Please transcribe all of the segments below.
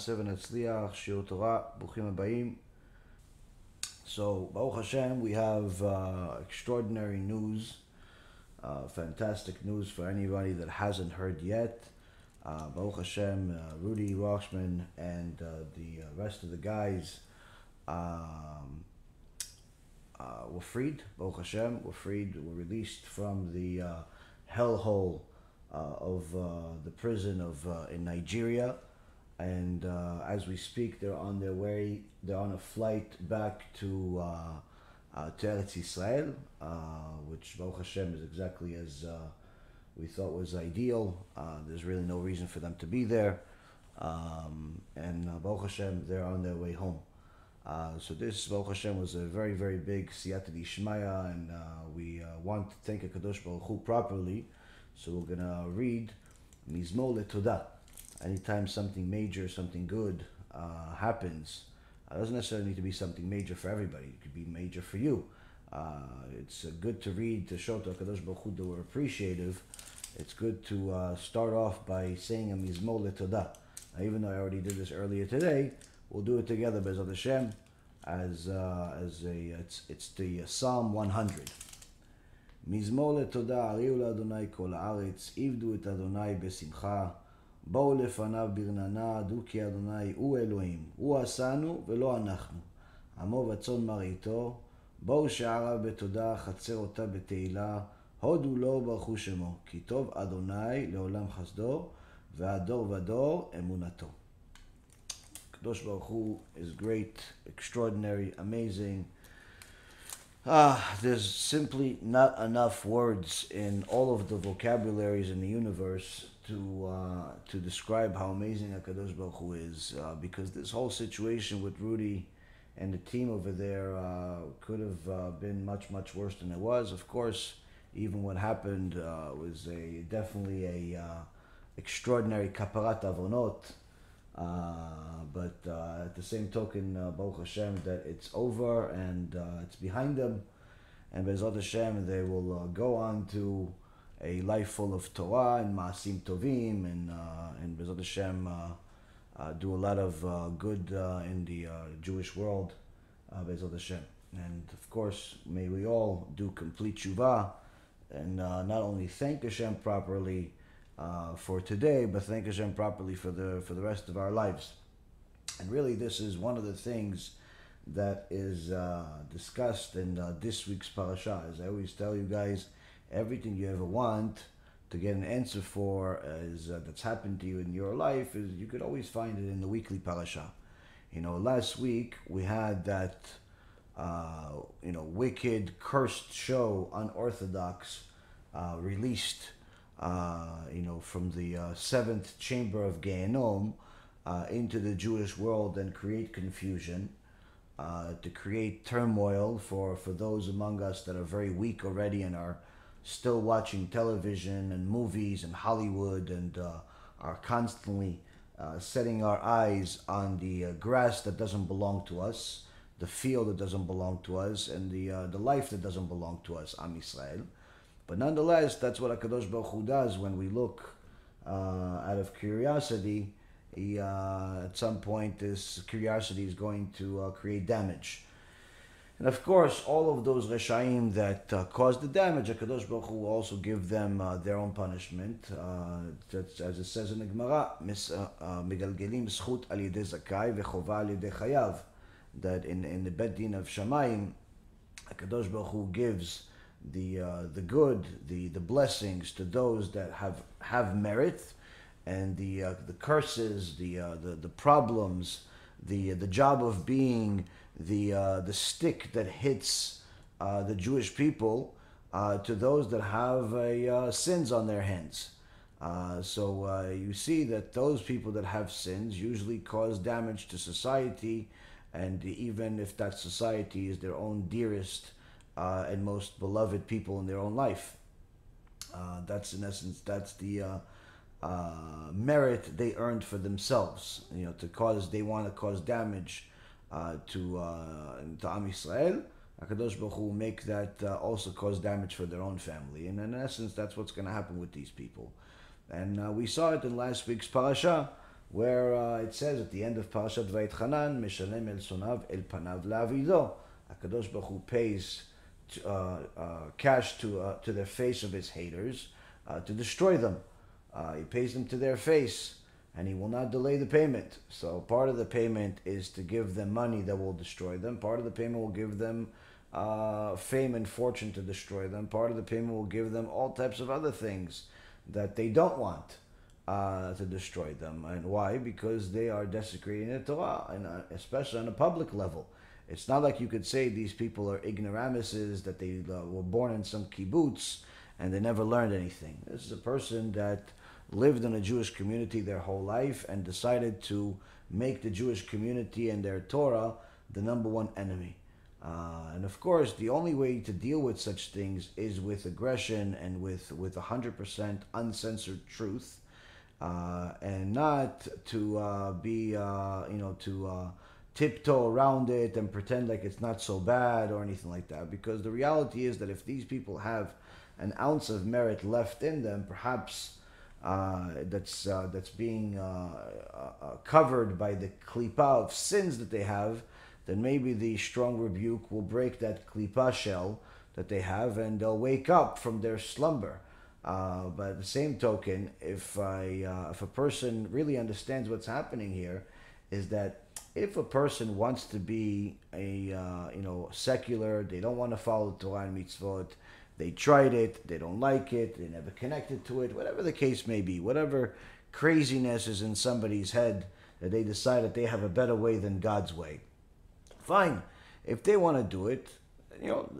נעשה ונצליח, שיעור תורה, ברוכים הבאים. So, Baruch Hashem, we have uh, extraordinary news, uh, fantastic news for anybody that hasn't heard yet. Uh, Baruch Hashem, uh, Rudy Rochman, and uh, the uh, rest of the guys um, uh, were freed. Baruch Hashem, were freed, were released from the uh, hellhole uh, of uh, the prison of uh, in Nigeria, and uh, as we speak, they're on their way. They're on a flight back to uh, uh, to Eretz Israel, uh, which Baruch Hashem is exactly as uh, we thought was ideal. Uh, there's really no reason for them to be there, um, and uh, Baruch Hashem, they're on their way home. Uh, so this Baruch Hashem was a very very big siyata d'ishmaya, and uh, we want to thank Hakadosh Baruch Hu properly. So we're gonna read Mizmor LeTodah anytime something major, something good uh, happens, it doesn't necessarily need to be something major for everybody. It could be major for you. Uh, it's uh, good to read to show to Hakadosh Baruch Hu that we're appreciative. It's good to uh, start off by saying a Mizmor letodah. even though I already did this earlier today, we'll do it together, Bezrat Hashem, as uh, as a it's it's the Psalm 100. מזמור לתודה, הריעו לאדוני Kol הארץ, Ivdu Et Adonai BeSimcha. בואו לפניו ברננה, דעו כי אדוני הוא אלוהים, הוא עשנו ולא אנחנו, עמו וצאן מרעיתו, בואו שעריו בתודה, חצר אותה בתהילה, הודו לו ברכו שמו, כי טוב אדוני לעולם חסדו, והדור ודור אמונתו. הקדוש ברוך הוא is great, extraordinary, amazing, Ah, there's simply not enough words in all of the vocabularies in the universe to uh, to describe how amazing Hakadosh Baruch Hu is. Uh, because this whole situation with Rudy and the team over there uh, could have uh, been much much worse than it was. Of course, even what happened uh, was a definitely a uh, extraordinary kaparat avonot. But at the same token, uh, Baruch Hashem, that it's over and it's behind them. And Bezrat Hashem, they will go on to a life full of Torah and Maasim Tovim, and, uh, and Bezrat Hashem uh, uh, do a lot of uh, good uh, in the uh, Jewish world, uh, Hashem. And of course, may we all do complete tshuva and not only thank Hashem properly, for today, but thank Hashem properly for the for the rest of our lives. And really, this is one of the things that is discussed in this week's parasha. As I always tell you guys, everything you ever want to get an answer for is uh, that's happened to you in your life is you could always find it in the weekly parasha. You know, last week we had that uh, you know wicked, cursed show, unorthodox, uh, released uh, you know, from the uh, seventh chamber of Gehenom uh, into the Jewish world and create confusion, to create turmoil for, for those among us that are very weak already and are still watching television and movies and Hollywood and uh, are constantly uh, setting our eyes on the uh, grass that doesn't belong to us, the field that doesn't belong to us, and the, uh, the life that doesn't belong to us, Am Yisrael. But nonetheless, that's what Hakadosh Baruch Hu does when we look uh, out of curiosity. He, uh, at some point, this curiosity is going to create damage. And of course, all of those reshaim that uh, cause the damage, Hakadosh Baruch Hu will also give them uh, their own punishment. Uh, as it says in the Gemara, "Megalgelim zchut al yedei zakai vechova al yedei chayav." That in in the Bet Din of Shamayim, Hakadosh Baruch Hu gives the uh, the good, the the blessings to those that have have merit, and the uh, the curses, the uh, the the problems, the the job of being the uh, the stick that hits uh, the Jewish people uh, to those that have uh, sins on their hands. Uh, so you see that those people that have sins usually cause damage to society, and even if that society is their own dearest and most beloved people in their own life. That's in essence that's the uh, merit they earned for themselves. You know, to cause they want to cause damage uh, to uh, to Am Yisrael. Hakadosh Baruch Hu will make that uh, also cause damage for their own family, and in essence, that's what's going to happen with these people. And uh, we saw it in last week's parasha where uh, it says at the end of Parashat Vayitchanan, Mishalem el sonav el panav lavido. Hakadosh Baruch Hu pays cash to to the face of his haters to destroy them. He pays them to their face, and he will not delay the payment. So part of the payment is to give them money that will destroy them. Part of the payment will give them uh, fame and fortune to destroy them. Part of the payment will give them all types of other things that they don't want uh, to destroy them. And why? Because they are desecrating the Torah, and uh, especially on a public level. It's not like you could say these people are ignoramuses, that they uh, were born in some kibbutz and they never learned anything. This is a person that lived in a Jewish community their whole life and decided to make the Jewish community and their Torah the number one enemy. Uh, and of course, the only way to deal with such things is with aggression and with with 100% uncensored truth, uh, and not to uh, be uh, you know to uh, tiptoe around it and pretend like it's not so bad or anything like that. Because the reality is that if these people have an ounce of merit left in them, perhaps that's uh, that's being uh, uh, covered by the klipa of sins that they have, then maybe the strong rebuke will break that klipa shell that they have, and they'll wake up from their slumber. Uh, but the same token, if I, uh, if a person really understands what's happening here, is that if a person wants to be a uh, you know secular, they don't want to follow the Torah and mitzvot, they tried it, they don't like it, they never connected to it, whatever the case may be, whatever craziness is in somebody's head that they decide that they have a better way than God's way. Fine, if they want to do it, you know,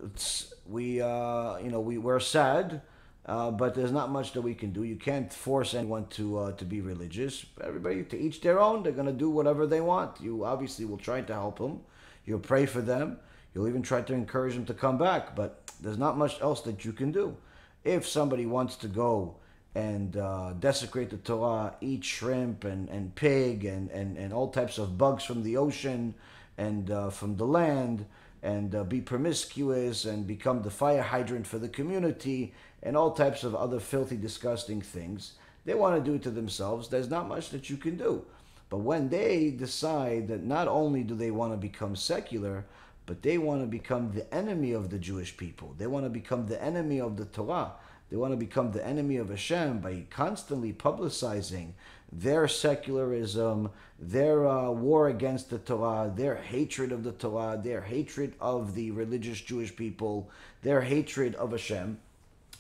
we uh, you know we we're sad, uh, but there's not much that we can do. You can't force anyone to uh, to be religious. Everybody to each their own. They're gonna do whatever they want. You obviously will try to help them. You'll pray for them. You'll even try to encourage them to come back. But there's not much else that you can do. If somebody wants to go and uh, desecrate the Torah, eat shrimp and, and pig and, and, and all types of bugs from the ocean and uh, from the land and uh, be promiscuous and become the fire hydrant for the community and all types of other filthy, disgusting things. They want to do it to themselves. There's not much that you can do. But when they decide that not only do they want to become secular, but they want to become the enemy of the Jewish people, they want to become the enemy of the Torah, they want to become the enemy of Hashem by constantly publicizing their secularism, their uh, war against the Torah, their hatred of the Torah, their hatred of the religious Jewish people, their hatred of Hashem.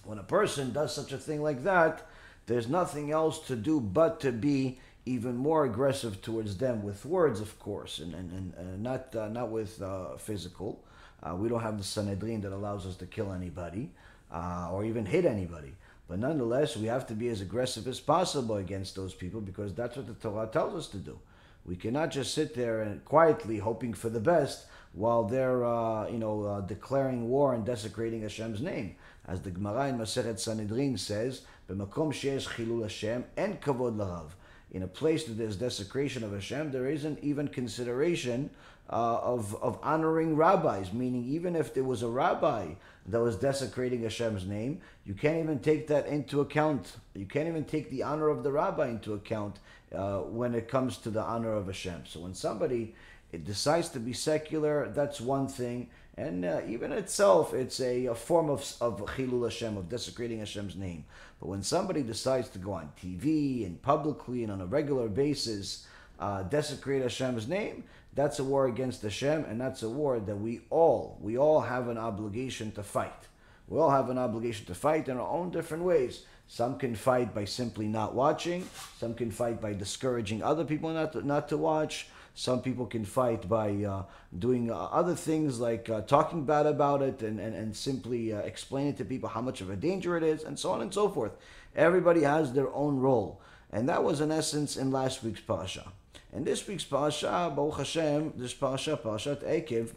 When a person does such a thing like that, there's nothing else to do but to be even more aggressive towards them with words, of course, and, and, and uh, not, uh, not with uh, physical. Uh, we don't have the Sanhedrin that allows us to kill anybody uh, or even hit anybody. But nonetheless, we have to be as aggressive as possible against those people because that's what the Torah tells us to do. We cannot just sit there and quietly hoping for the best while they're, uh, you know, declaring war and desecrating Hashem's name. As the Gemara in Masechet Sanhedrin says, "B'makom sheyesh chilul Hashem en kavod larav." In a place that there's desecration of Hashem, there isn't even consideration uh, of, of honoring rabbis, meaning even if there was a rabbi that was desecrating Hashem's name, you can't even take that into account. You can't even take the honor of the rabbi into account uh, when it comes to the honor of Hashem. So when somebody decides to be secular, that's one thing. And uh, even itself, it's a, a, form of, of Chilul Hashem, of desecrating Hashem's name. But when somebody decides to go on TV and publicly and on a regular basis uh, desecrate Hashem's name, that's a war against Hashem, and that's a war that we all, we all have an obligation to fight. We all have an obligation to fight in our own different ways. Some can fight by simply not watching. Some can fight by discouraging other people not to, not to watch. Some people can fight by uh, doing uh, other things like uh, talking bad about it and, and, and simply uh, explaining to people how much of a danger it is, and so on and so forth. Everybody has their own role. And that was, in essence, in last week's parasha. And this week's parasha, Baruch Hashem, this parasha, Parashat Ekev,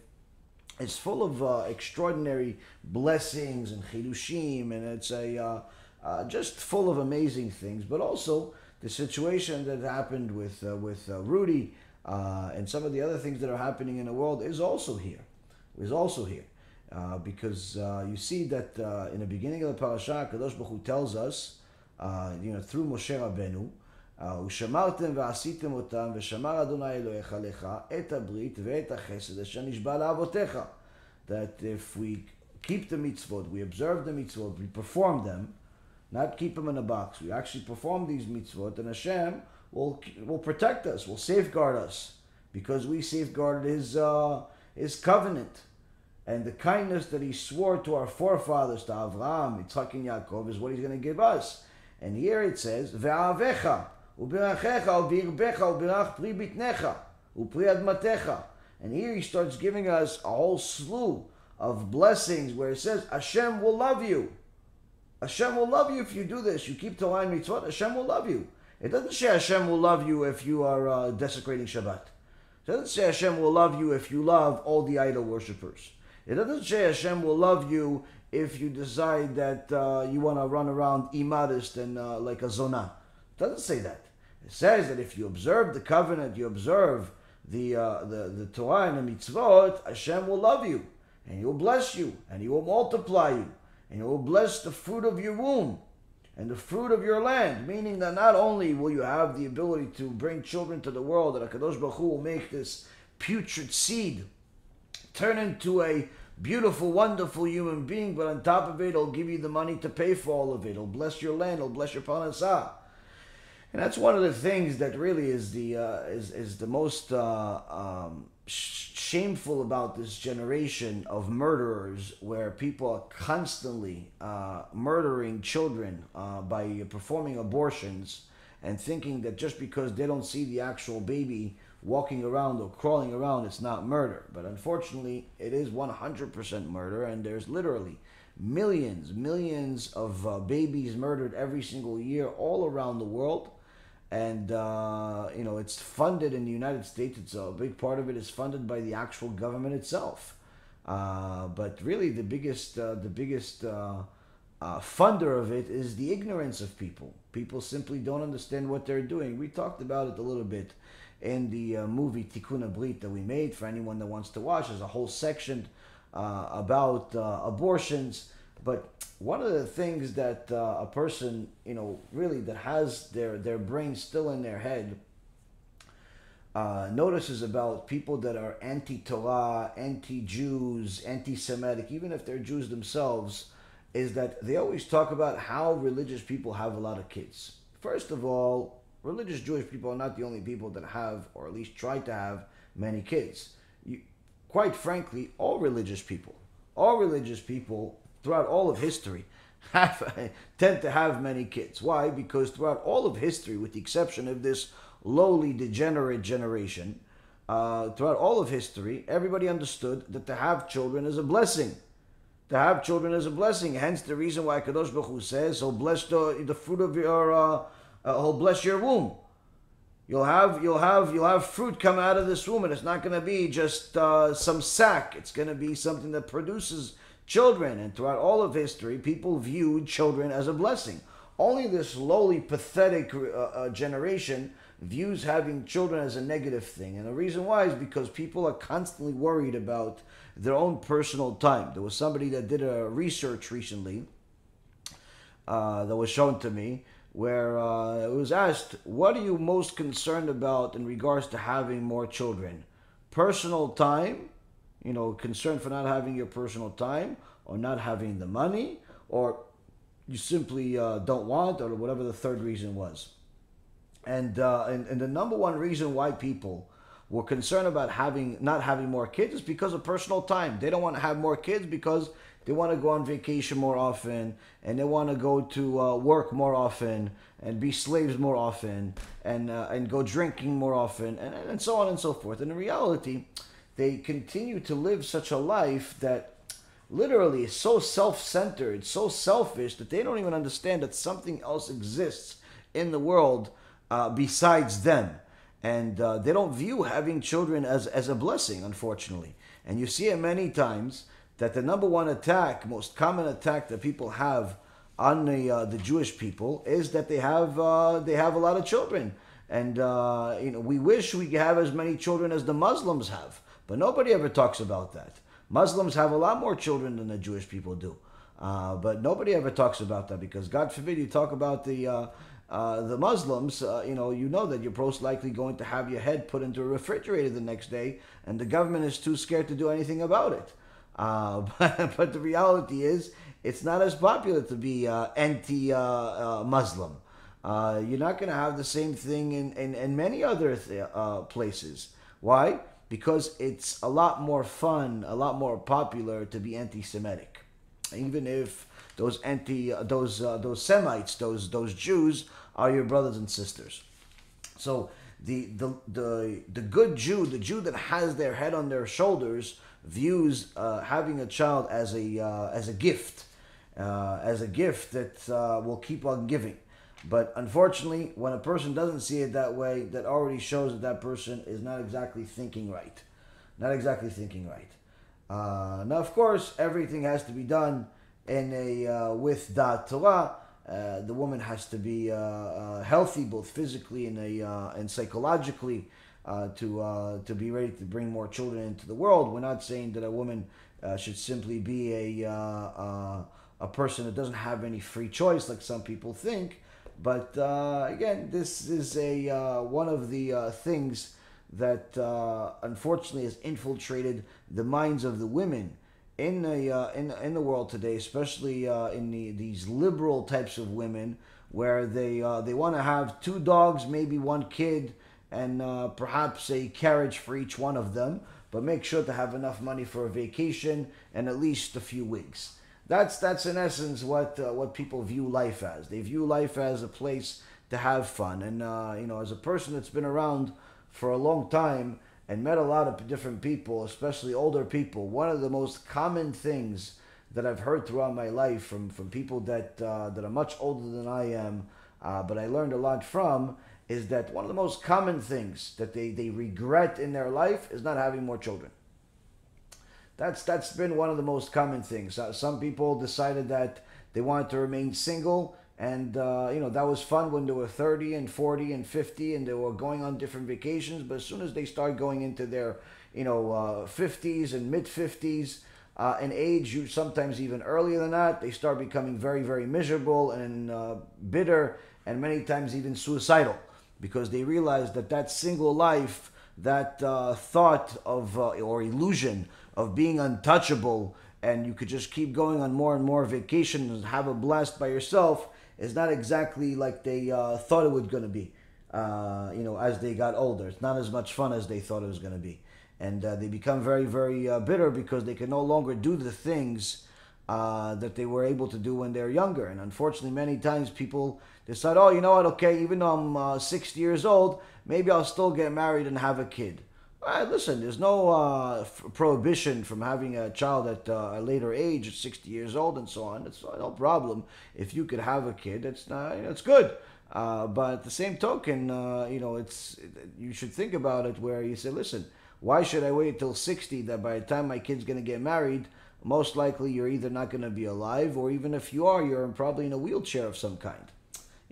is full of uh, extraordinary blessings and chidushim, and it's a uh, uh, just full of amazing things. But also the situation that happened with uh, with uh, Rudy uh, and some of the other things that are happening in the world is also here. Is also here. because you see that in the beginning of the parasha, Kadosh Baruch Hu tells us, you know, through Moshe Rabbeinu, ושמרתם ועשיתם אותם, ושמר אדוני אלוהיך לך את הברית ואת החסד אשר נשבע לאבותיך. That if we keep the mitzvot, we observe the mitzvot, we perform them, not keep them in a box, we actually perform these mitzvot, and Hashem will will protect us, will safeguard us, because we safeguarded his uh, his covenant, and the kindness that he swore to our forefathers, to Avraham, Yitzchak, and Yaakov, is what he's going to give us. And here it says, "Ve'avecha ubirachecha ubirbecha ubirach pri bitnecha upri admatecha." And here he starts giving us a whole slew of blessings where it says, "Hashem will love you." Hashem will love you if you do this. You keep the line mitzvot. Hashem will love you. It doesn't say Hashem will love you if you are uh, desecrating Shabbat. It doesn't say Hashem will love you if you love all the idol worshippers. It doesn't say Hashem will love you if you decide that uh, you want to run around immodest and uh, like a zonah. It doesn't say that. It says that if you observe the covenant, you observe the, uh, the, the Torah and the mitzvot, Hashem will love you, and He will bless you, and He will multiply you, and He will bless the fruit of your womb and the fruit of your land. Meaning that not only will you have the ability to bring children to the world, that Hakadosh Baruch Hu will make this putrid seed turn into a beautiful, wonderful human being, but on top of it, He'll give you the money to pay for all of it. He'll bless your land. He'll bless your parnassah. And that's one of the things that really is the uh, is is the most uh, um, shameful about this generation of murderers, where people are constantly uh, murdering children uh, by performing abortions and thinking that just because they don't see the actual baby walking around or crawling around, it's not murder. But unfortunately, it is 100% murder, and there's literally millions, millions of uh, babies murdered every single year all around the world and uh, you know it's funded in the United States. It's a big part of it is funded by the actual government itself. Uh, but really, the biggest uh, the biggest uh, uh, funder of it is the ignorance of people. People simply don't understand what they're doing. We talked about it a little bit in the uh, movie Tikkun Abrit that we made for anyone that wants to watch. There's a whole section about abortions but one of the things that uh, a person, you know, really that has their, their brain still in their head uh, notices about people that are anti Torah, anti Jews, anti Semitic, even if they're Jews themselves, is that they always talk about how religious people have a lot of kids. First of all, religious Jewish people are not the only people that have, or at least try to have, many kids. You, quite frankly, all religious people, all religious people throughout all of history have, tend to have many kids. Why? Because throughout all of history, with the exception of this lowly degenerate generation, uh, throughout all of history, everybody understood that to have children is a blessing. To have children is a blessing. Hence the reason why Kadosh Baruch Hu says, "He'll bless the, the fruit of your, uh, uh, He'll bless your womb." You'll have you'll have you'll have fruit come out of this womb, and it's not going to be just uh, some sack. It's going to be something that produces children. And throughout all of history, people viewed children as a blessing. Only this lowly, pathetic uh, uh, generation views having children as a negative thing. And the reason why is because people are constantly worried about their own personal time. There was somebody that did a research recently uh, that was shown to me where uh, it was asked, What are you most concerned about in regards to having more children? Personal time you know, concern for not having your personal time or not having the money or you simply uh, don't want or whatever the third reason was. And, uh, and, and the number one reason why people were concerned about having not having more kids is because of personal time. They don't want to have more kids because they want to go on vacation more often and they want to go to uh, work more often and be slaves more often and uh, and go drinking more often and, and so on and so forth. And in reality, they continue to live such a life that literally is so self-centered, so selfish that they don't even understand that something else exists in the world uh, besides them. And uh, they don't view having children as, as a blessing, unfortunately. And you see it many times that the number one attack, most common attack that people have on the uh, the Jewish people is that they have uh, they have a lot of children, and uh, you know we wish we have as many children as the Muslims have. But nobody ever talks about that. Muslims have a lot more children than the Jewish people do. Uh, but nobody ever talks about that because God forbid you talk about the uh, uh, the Muslims, uh, you know, you know that you're most likely going to have your head put into a refrigerator the next day, and the government is too scared to do anything about it. Uh, but, but the reality is, it's not as popular to be uh, anti-Muslim. You're not going to have the same thing in, in, in many other th- places. Why? Because it's a lot more fun, a lot more popular to be anti-Semitic, even if those anti uh, those uh, those Semites, those those Jews are your brothers and sisters. So the the the the good Jew, the Jew that has their head on their shoulders, views uh, having a child as a uh, as a gift, uh, as a gift that uh, will keep on giving. But unfortunately, when a person doesn't see it that way, that already shows that that person is not exactly thinking right. Not exactly thinking right. now, of course, everything has to be done in a uh, with that Torah, uh, the woman has to be uh, uh healthy both physically and a, uh, and psychologically uh, to to be ready to bring more children into the world. We're not saying that a woman should simply be a a person that doesn't have any free choice, like some people think. But again, this is a one of the things that unfortunately has infiltrated the minds of the women in the uh, in in the world today, especially uh, in the these liberal types of women, where they uh, they want to have two dogs, maybe one kid, and uh, perhaps a carriage for each one of them, but make sure to have enough money for a vacation and at least a few weeks. That's that's in essence what uh, what people view life as. They view life as a place to have fun, and uh, you know, as a person that's been around for a long time and met a lot of different people, especially older people. One of the most common things that I've heard throughout my life from, from people that, uh, that are much older than I am, uh, but I learned a lot from, is that one of the most common things that they, they regret in their life is not having more children. That's, that's been one of the most common things. Uh, some people decided that they wanted to remain single and uh, you know that was fun when they were 30 and 40 and 50 and they were going on different vacations but as soon as they start going into their you know uh, 50s and mid 50s uh, age you sometimes even earlier than that they start becoming very very miserable and uh, bitter and many times even suicidal because they realize that that single life that uh, thought of uh, or illusion of being untouchable and you could just keep going on more and more vacations and have a blast by yourself is not exactly like they uh, thought it was going to be. Uh, you know, as they got older, it's not as much fun as they thought it was going to be, and uh, they become very, very uh, bitter because they can no longer do the things uh, that they were able to do when they're younger. And unfortunately, many times people decide, oh, you know what? Okay, even though I'm uh, 60 years old, maybe I'll still get married and have a kid. Right, listen, there's no uh, prohibition from having a child at uh, a later age, at 60 years old, and so on. It's no problem. If you could have a kid, it's not, you know, it's good. Uh, but at the same token, uh, you know, it's you should think about it where you say, listen, why should I wait till 60? That by the time my kid's going to get married, most likely you're either not going to be alive, or even if you are, you're probably in a wheelchair of some kind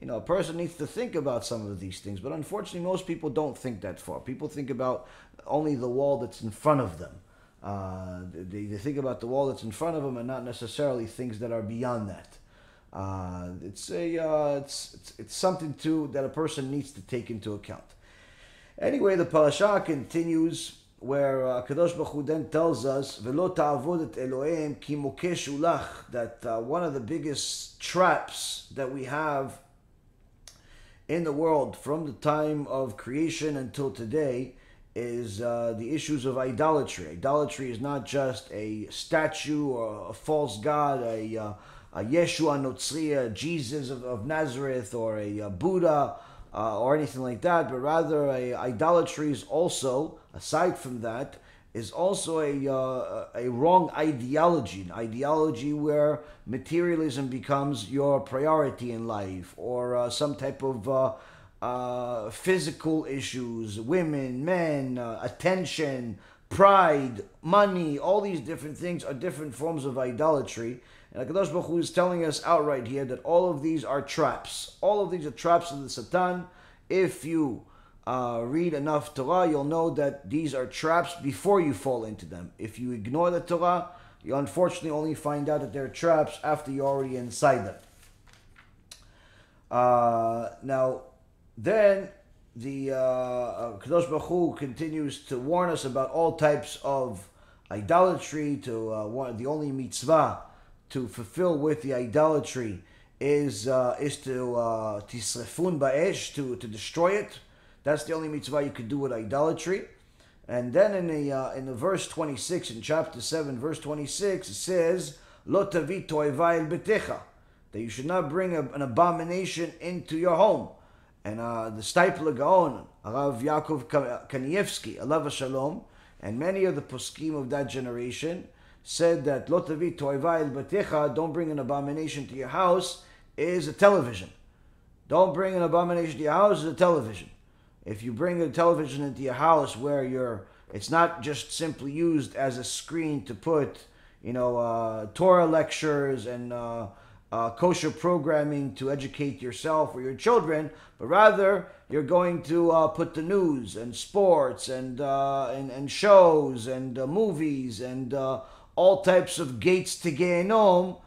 you know, a person needs to think about some of these things. But unfortunately, most people don't think that far. People think about only the wall that's in front of them. Uh, they, they think about the wall that's in front of them and not necessarily things that are beyond that. Uh, it's a uh, it's, it's it's something too that a person needs to take into account. Anyway, the parasha continues where uh, Kadosh Baruch Hu then tells us that uh, one of the biggest traps that we have in the world from the time of creation until today is uh, the issues of idolatry. Idolatry is not just a statue or a false god, a, uh, a Yeshua Notzri, Jesus of, of Nazareth, or a, a Buddha, uh, or anything like that, but rather a, idolatry is also, aside from that, is also a, uh, a wrong ideology, an ideology where materialism becomes your priority in life, or uh, some type of uh, physical issues, women, men, uh, attention, pride, money, all these different things are different forms of idolatry. And HaKadosh Baruch Hu is telling us outright here that all of these are traps. All of these are traps of the Satan. If you uh, read enough Torah, you'll know that these are traps before you fall into them. If you ignore the Torah, you unfortunately only find out that they're traps after you're already inside them. Uh, now, then the uh, uh, Kadosh Baruch Hu continues to warn us about all types of idolatry. To uh, one, the only mitzvah to fulfill with the idolatry is uh, is to uh, tisrefun ba'esh to to destroy it. That's the only mitzvah you could do with idolatry. And then in the uh, in the verse twenty six in chapter seven, verse twenty six, it says, "Lo betecha," that you should not bring a, an abomination into your home. And uh, the Steipler Gaon, Rav Yaakov Kanievsky, Allah Shalom, and many of the poskim of that generation said that "Lo tavi betecha," don't bring an abomination to your house, is a television. Don't bring an abomination to your house is a television. If you bring a television into your house where you're, it's not just simply used as a screen to put, you know, uh, Torah lectures and uh, uh, kosher programming to educate yourself or your children, but rather you're going to uh, put the news and sports and uh, and, and shows and uh, movies and all types of gates to Gehenom.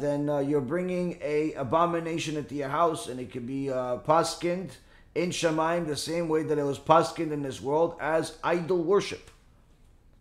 then you're bringing a abomination into your house, and it can be uh, paskind in Shemaim the same way that it was paskin in this world as idol worship.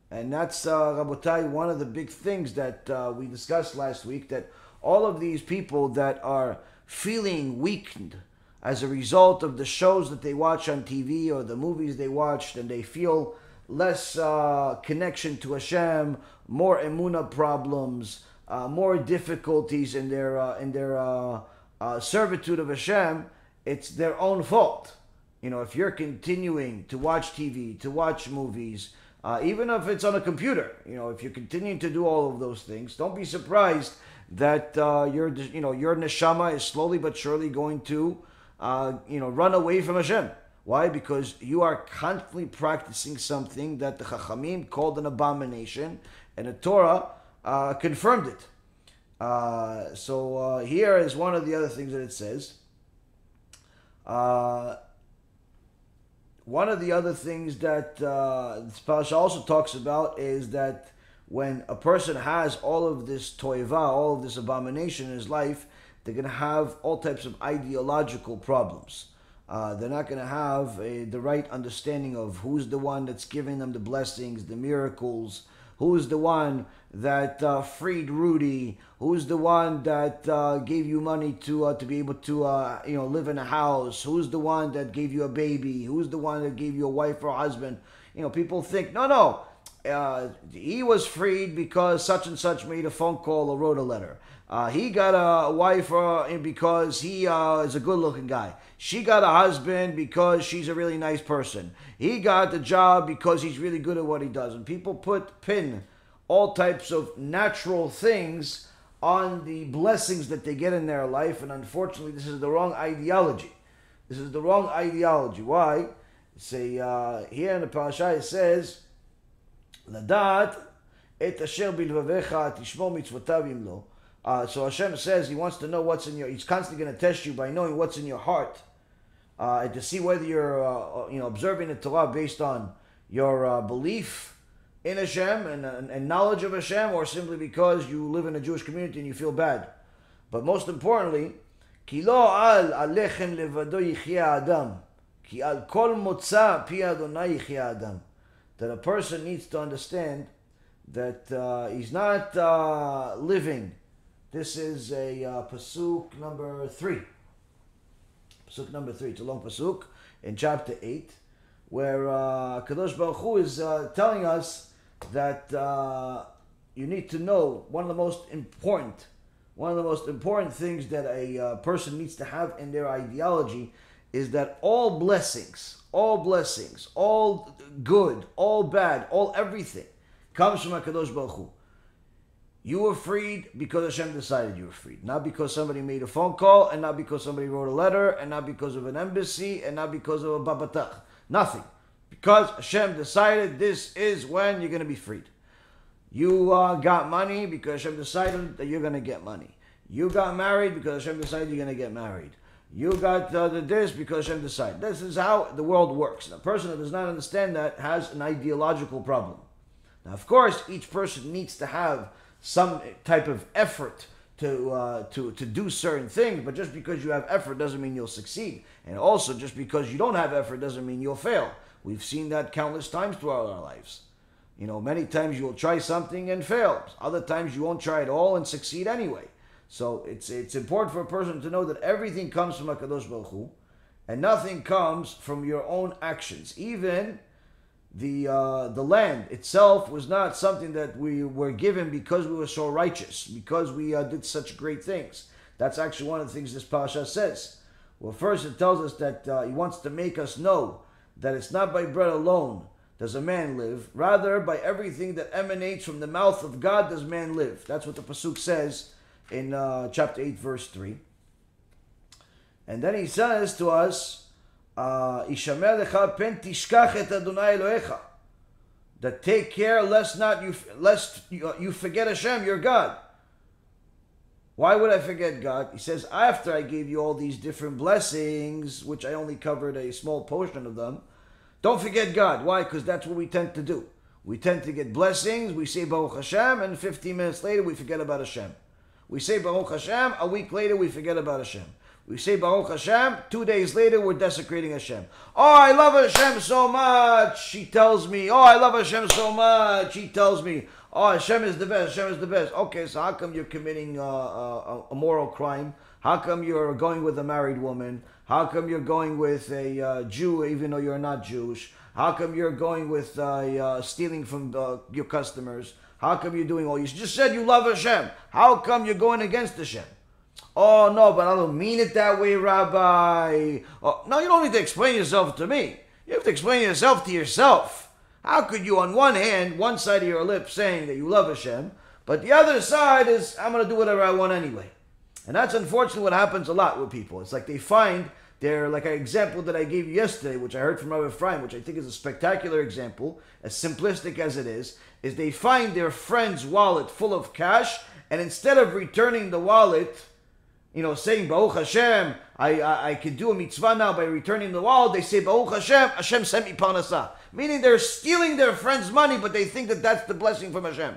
And that's, uh, Rabotai, one of the big things that uh, we discussed last week that all of these people that are feeling weakened as a result of the shows that they watch on TV or the movies they watched, and they feel less uh, connection to Hashem, more emuna problems, uh, more difficulties in their uh, in their uh, uh, servitude of Hashem it's their own fault. You know, if you're continuing to watch TV, to watch movies, uh, even if it's on a computer, you know, if you're continuing to do all of those things, don't be surprised that uh, your, you know, your neshama is slowly but surely going to, uh, you know, run away from Hashem. Why? Because you are constantly practicing something that the Chachamim called an abomination, and the Torah uh, confirmed it. Uh, so uh, here is one of the other things that it says. Uh, one of the other things that uh, this parasha also talks about is that when a person has all of this toiva, all of this abomination in his life, they're going to have all types of ideological problems. Uh, they're not going to have a, the right understanding of who's the one that's giving them the blessings, the miracles, who's the one that uh, freed Rudy, who's the one that uh, gave you money to uh, to be able to uh, you know live in a house, who's the one that gave you a baby, who's the one that gave you a wife or a husband. You know, people think no, no. Uh, he was freed because such and such made a phone call or wrote a letter. Uh, he got a wife because he is a good-looking guy. She got a husband because she's a really nice person. He got the job because he's really good at what he does. And people put pin all types of natural things on the blessings that they get in their life. And unfortunately, this is the wrong ideology. This is the wrong ideology. Why? Say uh, here in the parasha it says, "Ladat et asher bilvavecha tishmor mitzvotav imlo." Uh, so Hashem says He wants to know what's in your. He's constantly going to test you by knowing what's in your heart, uh, and to see whether you're, uh, you know, observing the Torah based on your uh, belief in Hashem and, and, and knowledge of Hashem, or simply because you live in a Jewish community and you feel bad. But most importantly, כי לא על הלחם לבדו יחיה האדם, כי על כל מוצא פי אדוני יחיה האדם. That a person needs to understand that uh, he's not uh, living. This is a uh, pasuk number three. Pasuk number three. It's a long pasuk in chapter eight, where uh, Kadosh Baruch Hu is uh, telling us that uh, you need to know one of the most important, one of the most important things that a uh, person needs to have in their ideology is that all blessings, all blessings, all good, all bad, all everything comes from Hakadosh Baruch Hu. You were freed because Hashem decided you were freed, not because somebody made a phone call, and not because somebody wrote a letter, and not because of an embassy, and not because of a babatach. Nothing. Because Hashem decided this is when you're going to be freed. You uh, got money because Hashem decided that you're going to get money. You got married because Hashem decided you're going to get married. You got uh, the this because Hashem decided. This is how the world works. And a person that does not understand that has an ideological problem. Now, of course, each person needs to have some type of effort to uh, to to do certain things, but just because you have effort doesn't mean you'll succeed. And also, just because you don't have effort doesn't mean you'll fail. We've seen that countless times throughout our lives. You know, many times you will try something and fail. Other times you won't try at all and succeed anyway. So it's it's important for a person to know that everything comes from Hakadosh Baruch Hu, and nothing comes from your own actions. Even the uh, the land itself was not something that we were given because we were so righteous, because we uh, did such great things. That's actually one of the things this parasha says. Well, first it tells us that uh, he wants to make us know that it's not by bread alone does a man live, rather by everything that emanates from the mouth of God does man live. That's what the pasuk says in uh, chapter eight, verse three. And then he says to us Ishamer Adonai Elohecha. That take care lest not you lest you, you forget Hashem, your God. Why would I forget God? He says, after I gave you all these different blessings, which I only covered a small portion of them, don't forget God. Why? Because that's what we tend to do. We tend to get blessings, we say Baruch Hashem, and 15 minutes later we forget about Hashem. We say Baruch Hashem, a week later we forget about Hashem. We say Baruch Hashem. Two days later, we're desecrating Hashem. Oh, I love Hashem so much. she tells me. Oh, I love Hashem so much. He tells me. Oh, Hashem is the best. Hashem is the best. Okay, so how come you're committing uh, uh, a, a, moral crime? How come you're going with a married woman? How come you're going with a uh, Jew even though you're not Jewish? How come you're going with uh, stealing from uh, your customers? How come you're doing all? You just said you love Hashem. How come you're going against Hashem? Oh, no, but I don't mean it that way, Rabbi. Oh, no, you don't need to explain yourself to me. You have to explain yourself to yourself. How could you, on one hand, one side of your lips saying that you love Hashem, but the other side is, I'm going to do whatever I want anyway. And that's unfortunately what happens a lot with people. It's like they find their, like an example that I gave you yesterday, which I heard from Rabbi Ephraim, which I think is a spectacular example, as simplistic as it is, is they find their friend's wallet full of cash, and instead of returning the wallet, you know, saying Baruch Hashem, I, I, I can do a mitzvah now by returning the wallet, They say Baruch Hashem, Hashem sent me parnasah. Meaning they're stealing their friend's money, but they think that that's the blessing from Hashem.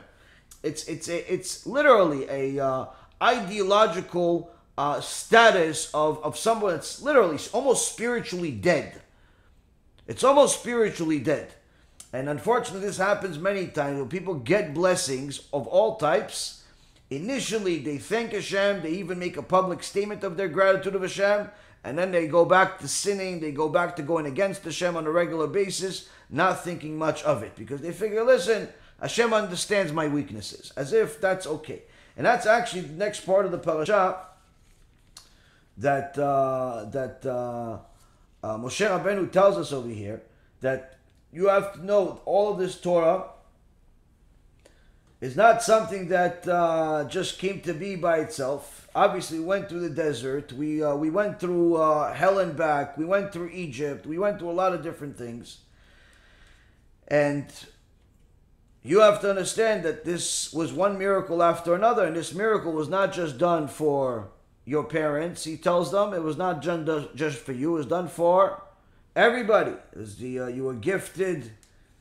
It's it's a, it's literally a uh, ideological uh, status of of someone that's literally almost spiritually dead. It's almost spiritually dead, and unfortunately, this happens many times when people get blessings of all types Initially, they thank Hashem, they even make a public statement of their gratitude of Hashem, and then they go back to sinning, they go back to going against Hashem on a regular basis, not thinking much of it, because they figure, listen, Hashem understands my weaknesses, as if that's okay. And that's actually the next part of the parasha that uh, that uh, uh, Moshe Rabbeinu tells us over here that you have to know all of this Torah is not something that uh, just came to be by itself. Obviously, we went through the desert. We uh, we went through uh, hell and back. We went through Egypt. We went through a lot of different things. And you have to understand that this was one miracle after another, and this miracle was not just done for your parents. He tells them it was not just for you; it was done for everybody. The uh, you were gifted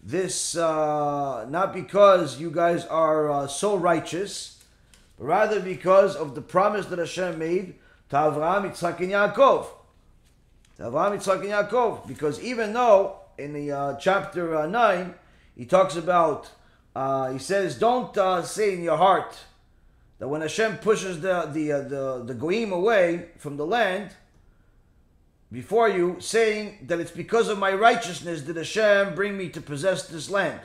this uh, not because you guys are uh, so righteous, but rather because of the promise that Hashem made to Avraham, Yitzchak, and Yaakov. To Avraham, Yitzchak, and Yaakov. Because even though in the uh, chapter uh, 9, he talks about, uh, he says, don't uh, say in your heart that when Hashem pushes the, the, the, the Goyim away from the land, before you, saying that it's because of my righteousness that Hashem bring me to possess this land.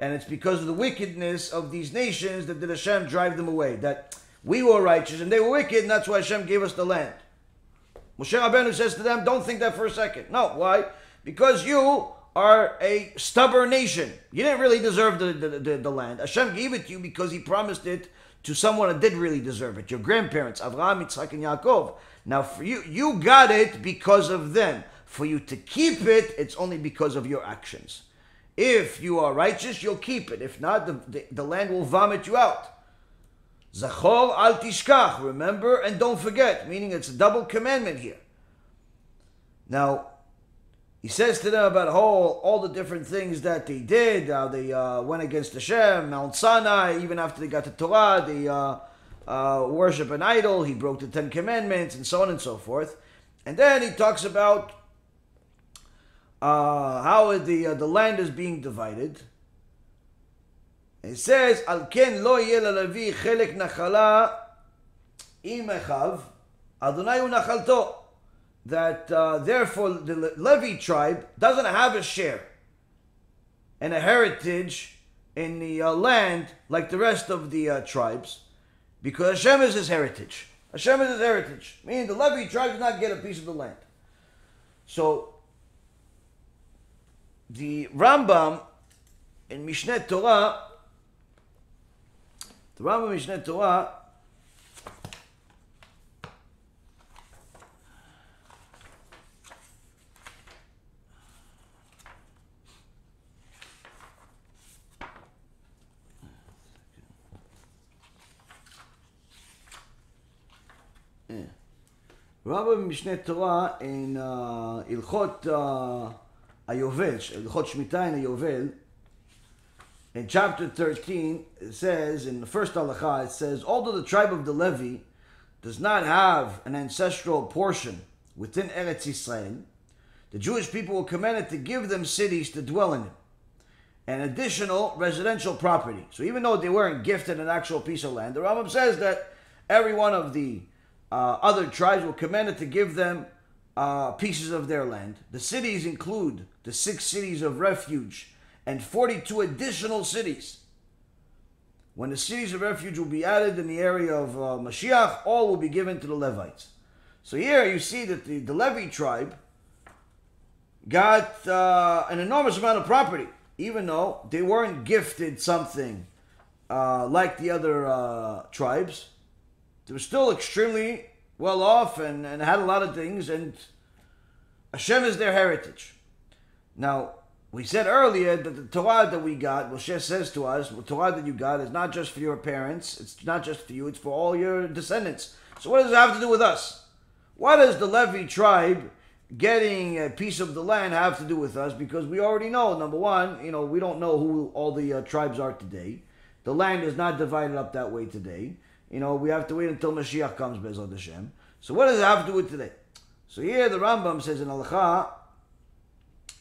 And it's because of the wickedness of these nations that did Hashem drive them away. That we were righteous and they were wicked, and that's why Hashem gave us the land. Moshe Rabbeinu says to them, don't think that for a second. No, why? Because you are a stubborn nation. You didn't really deserve the, the, the, the land. Hashem gave it to you because he promised it to someone that did really deserve it. Your grandparents, Avraham, Yitzchak, and Yaakov. Now, for you, you got it because of them. For you to keep it, it's only because of your actions. If you are righteous, you'll keep it. If not, the, the, the land will vomit you out. Zachor al tishkach, remember and don't forget, meaning it's a double commandment here. Now, he says to them about all, all the different things that they did, how they uh, went against Hashem, Mount Sinai, even after they got the Torah, they uh, uh, worship an idol, he broke the Ten Commandments, and so on and so forth. And then he talks about uh, how the uh, the land is being divided. He says, "Al ken lo yeh lalevi chelek nachala Adonai hu nachalto." That uh, therefore the Levi tribe doesn't have a share and a heritage in the uh, land like the rest of the uh, tribes, because Hashem is his heritage. Hashem is his heritage, meaning the Levi tribe did not get a piece of the land. So the Rambam in Mishneh Torah, the Rambam Mishneh Torah Rambam Mishneh Torah in uh, Ilchot uh, Ilchot Shemitah in in chapter 13, it says, in the first halacha, it says, although the tribe of the Levi does not have an ancestral portion within Eretz Yisrael, the Jewish people were commanded to give them cities to dwell in and additional residential property. So even though they weren't gifted an actual piece of land, the Rambam says that every one of the uh, other tribes were commanded to give them uh, pieces of their land. The cities include the six cities of refuge and 42 additional cities. When the cities of refuge will be added in the area of uh, Mashiach, all will be given to the Levites. So here you see that the, the Levi tribe got uh, an enormous amount of property, even though they weren't gifted something uh, like the other uh, tribes they were still extremely well off and, and had a lot of things, and Hashem is their heritage. Now, we said earlier that the Torah that we got, Moshe says to us, the Torah that you got is not just for your parents, it's not just for you, it's for all your descendants. So what does it have to do with us? What does the Levi tribe getting a piece of the land have to do with us? Because we already know, number one, you know, we don't know who all the uh, tribes are today. The land is not divided up that way today. You know, we have to wait until Mashiach comes, Bezrat Hashem. So what does it have to do with today? So here the Rambam says in Halacha,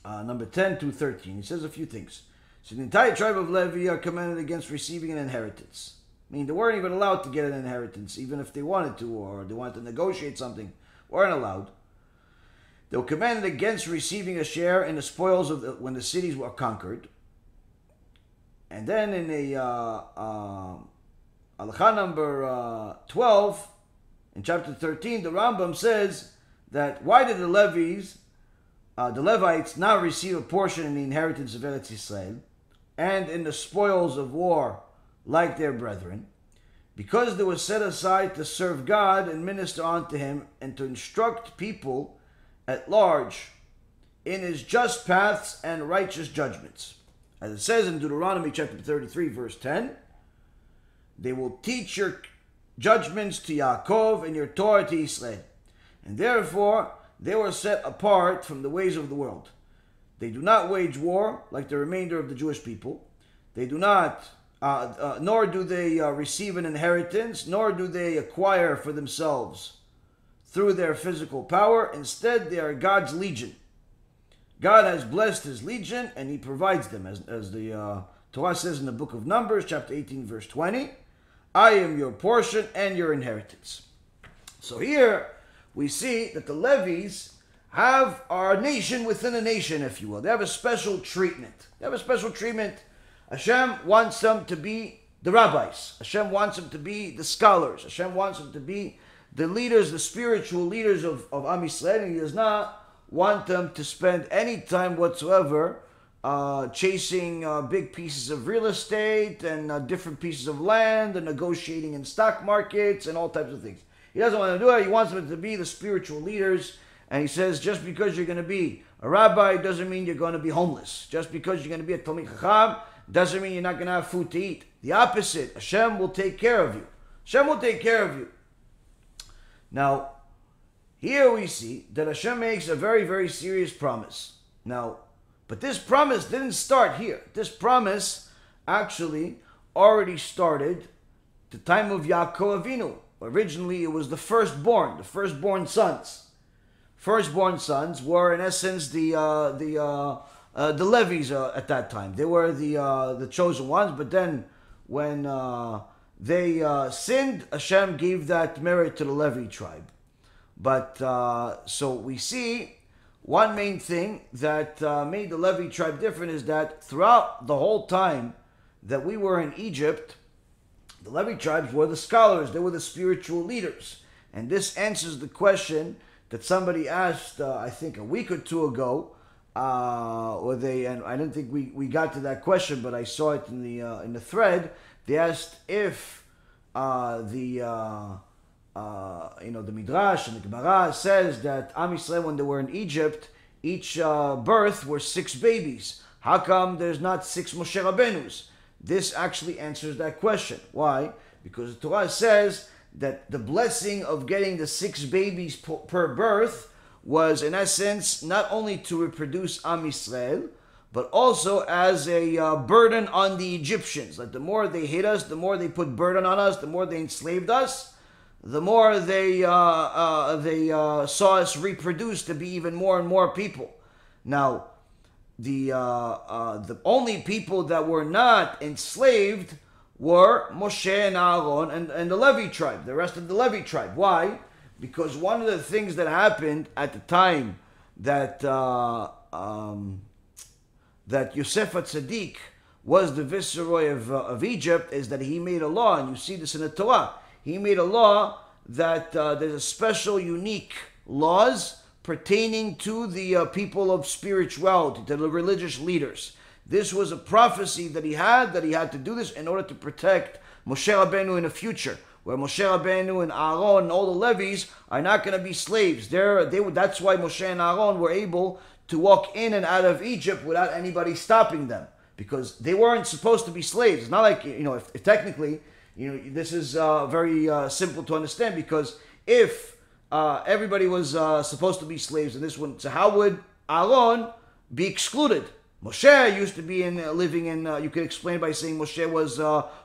uh, number 10 to 13, he says a few things. So the entire tribe of Levi are commanded against receiving an inheritance. I mean, they weren't even allowed to get an inheritance, even if they wanted to, or they wanted to negotiate something, weren't allowed. They were commanded against receiving a share in the spoils of the, when the cities were conquered. And then in a uh, uh, Halacha number uh, 12, in chapter 13, the Rambam says that why did the Levites, uh, the Levites, not receive a portion in the inheritance of Eretz Yisrael and in the spoils of war like their brethren? Because they were set aside to serve God and minister unto Him and to instruct people at large in His just paths and righteous judgments. As it says in Deuteronomy chapter 33, verse 10, they will teach your judgments to Yaakov and your Torah to Israel. And therefore, they were set apart from the ways of the world. They do not wage war like the remainder of the Jewish people. They do not, uh, uh, nor do they uh, receive an inheritance, nor do they acquire for themselves through their physical power. Instead, they are God's legion. God has blessed his legion and he provides them, as, as the uh, Torah says in the book of Numbers, chapter 18, verse 20. I am your portion and your inheritance. So here we see that the Levies have our nation within a nation, if you will. They have a special treatment. They have a special treatment. Hashem wants them to be the rabbis. Hashem wants them to be the scholars. Hashem wants them to be the leaders, the spiritual leaders of, of Am Yisrael. And he does not want them to spend any time whatsoever uh, chasing uh, big pieces of real estate and uh, different pieces of land and negotiating in stock markets and all types of things. He doesn't want to do it. He wants them to be the spiritual leaders. And he says, just because you're going to be a rabbi doesn't mean you're going to be homeless. Just because you're going to be a Talmid Chacham doesn't mean you're not going to have food to eat. The opposite, Hashem will take care of you. Hashem will take care of you. Now, here we see that Hashem makes a very, very serious promise. Now, but this promise didn't start here. This promise actually already started the time of Yaakov Avinu. Originally, it was the firstborn, the firstborn sons. Firstborn sons were, in essence, the uh, the uh, uh, the Levies uh, at that time. They were the uh, the chosen ones. But then, when uh, they sinned, Hashem gave that merit to the Levi tribe. But so we see one main thing that made the Levi tribe different is that throughout the whole time that we were in Egypt, the Levi tribes were the scholars, they were the spiritual leaders. And this answers the question that somebody asked, uh, I think, a week or two ago. Uh, or they, and I didn't think we, we got to that question, but I saw it in the uh, in the thread. They asked if uh, the uh, uh, you know the Midrash and the Gemara says that Am Yisrael when they were in Egypt, each birth were six babies. How come there's not six Moshe Rabbeinus? This actually answers that question. Why? Because the Torah says that the blessing of getting the six babies per birth was, in essence, not only to reproduce Am Yisrael, but also as a uh, burden on the Egyptians. Like the more they hate us, the more they put burden on us, the more they enslaved us, the more they uh, uh, they uh, saw us reproduce to be even more and more people. Now, the uh, uh, the only people that were not enslaved were Moshe and Aaron and, and the Levi tribe, the rest of the Levi tribe. Why? Because one of the things that happened at the time that uh, um, that Yosef Tzaddik was the viceroy of, of Egypt is that he made a law, and you see this in the Torah. He made a law that uh, there's a special, unique laws pertaining to the uh, people of spirituality, to the religious leaders. This was a prophecy that he had, that he had to do this in order to protect Moshe Rabbeinu in the future, where Moshe Rabbeinu and Aaron and all the Levies are not going to be slaves. They're, they, that's why Moshe and Aaron were able to walk in and out of Egypt without anybody stopping them, because they weren't supposed to be slaves. It's not like, you know, if, if technically, you know, this is uh, very uh, simple to understand, because if uh, everybody was uh, supposed to be slaves in this one. So how would Aaron be excluded? Moshe used to be in uh, living in. Uh, you could explain by saying Moshe was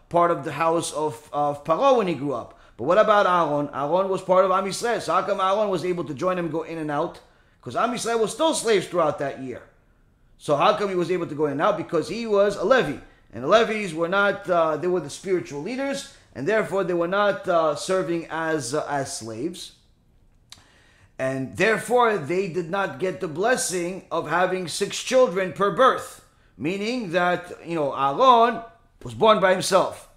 part of the house of of Paro when he grew up. But what about Aaron? Aaron was part of Am. So how come Aaron was able to join him, go in and out? Because Am was still slaves throughout that year. So how come he was able to go in and out? Because he was a Levi, and the Levies were not. Uh, they were the spiritual leaders, and therefore they were not serving as as slaves and therefore they did not get the blessing of having six children per birth, meaning that you know Aaron was born by himself,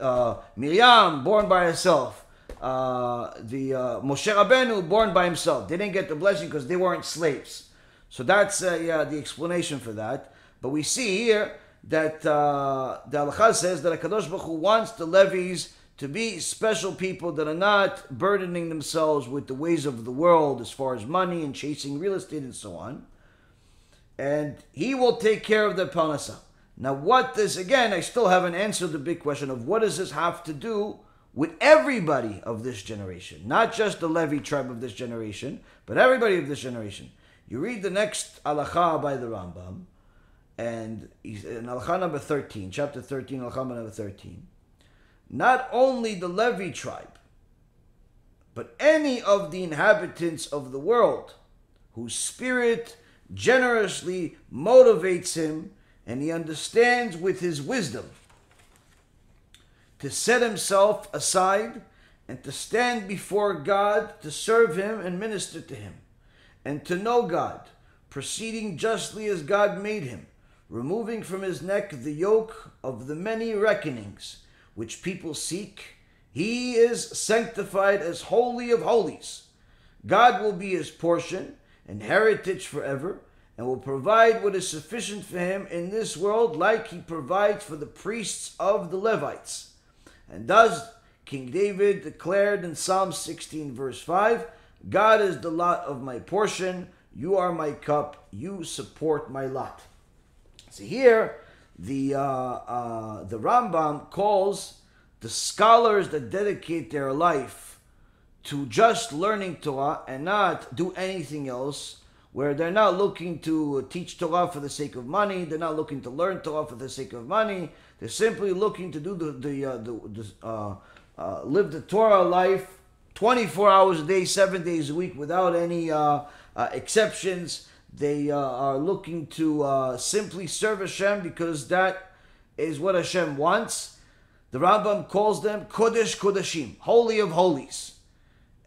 uh, Miriam born by herself, uh, the uh, Moshe Rabbeinu born by himself. They didn't get the blessing because they weren't slaves. So that's uh, yeah the explanation for that. But we see here that uh, the Halacha says that Hakadosh Baruch Hu wants the Levies to be special people that are not burdening themselves with the ways of the world as far as money and chasing real estate and so on. And he will take care of their parnasa. Now, what this, again, I still haven't answered the big question of what does this have to do with everybody of this generation? Not just the Levi tribe of this generation, but everybody of this generation. You read the next halacha by the Rambam, and in halacha number 13, chapter 13, halacha number 13 not only the Levi tribe, but any of the inhabitants of the world whose spirit generously motivates him and he understands with his wisdom to set himself aside and to stand before God to serve him and minister to him and to know God, proceeding justly as God made him, removing from his neck the yoke of the many reckonings which people seek. He is sanctified as holy of holies. God will be his portion and heritage forever, and will provide what is sufficient for him in this world, like he provides for the priests of the Levites. And thus King David declared in Psalm 16, verse 5 God is the lot of my portion, you are my cup, you support my lot. So here, the uh, uh, the Rambam calls the scholars that dedicate their life to just learning Torah and not do anything else where they're not looking to teach Torah for the sake of money. They're not looking to learn Torah for the sake of money. They're simply looking to do the the, uh, the, the uh, uh, live the Torah life 24 hours a day, seven days a week, without any uh, uh, exceptions. They uh, are looking to simply serve Hashem because that is what Hashem wants. The Rambam calls them Kodesh Kodeshim, Holy of Holies.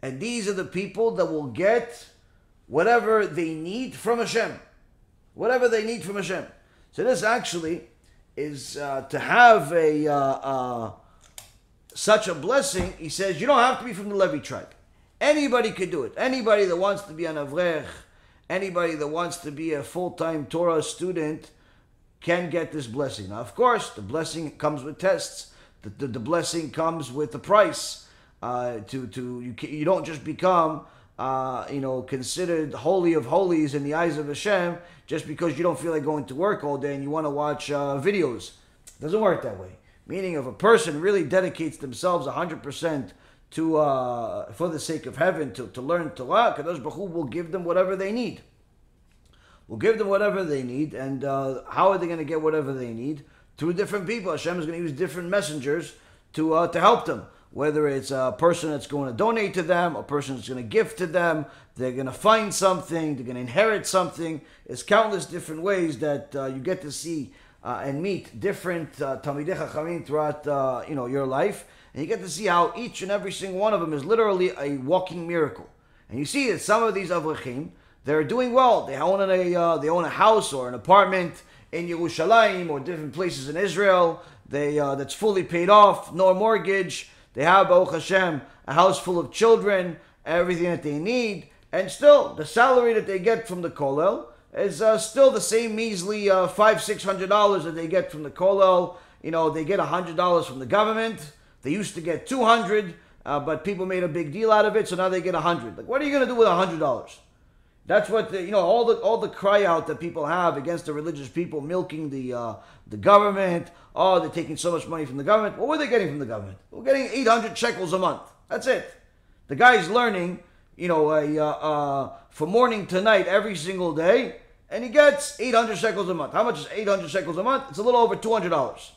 And these are the people that will get whatever they need from Hashem. Whatever they need from Hashem. So this actually is uh, to have a uh, uh, such a blessing. He says you don't have to be from the Levi tribe. Anybody could do it. Anybody that wants to be an avrech, anybody that wants to be a full-time Torah student, can get this blessing. Now, of course, the blessing comes with tests. The, the, the blessing comes with the price. Uh, to to you, you don't just become uh, you know, considered holy of holies in the eyes of Hashem just because you don't feel like going to work all day and you want to watch uh, videos. It doesn't work that way. Meaning, if a person really dedicates themselves 100% to, uh, for the sake of heaven, to, to learn Torah, Kadosh Baruch Hu will give them whatever they need. Will give them whatever they need, and uh, how are they going to get whatever they need? Through different people. Hashem is going to use different messengers to, uh, to help them whether it's a person that's going to donate to them, a person that's going to give to them, they're going to find something, they're going to inherit something. There's countless different ways that uh, you get to see uh, and meet different uh, Talmidei Chachamim throughout uh, you know your life, and you get to see how each and every single one of them is literally a walking miracle. And you see that some of these avrechim, they're doing well. They own a uh, they own a house or an apartment in Yerushalayim or different places in Israel. They uh, that's fully paid off, no mortgage they have, Baruch Hashem, a house full of children, everything that they need, and still the salary that they get from the kollel is uh, still the same measly uh, five, six hundred dollars that they get from the kollel. You know, they get hundred dollars from the government. They used to get two hundred, uh, but people made a big deal out of it, so now they get hundred. Like, what are you going to do with hundred dollars? That's what the, you know. All the all the cry out that people have against the religious people milking the uh, the government. Oh, they're taking so much money from the government. What were they getting from the government? We're getting 800 shekels a month. That's it. The guy's learning, you know, uh, uh, from morning to night every single day, and he gets 800 shekels a month. How much is 800 shekels a month? It's a little over $200.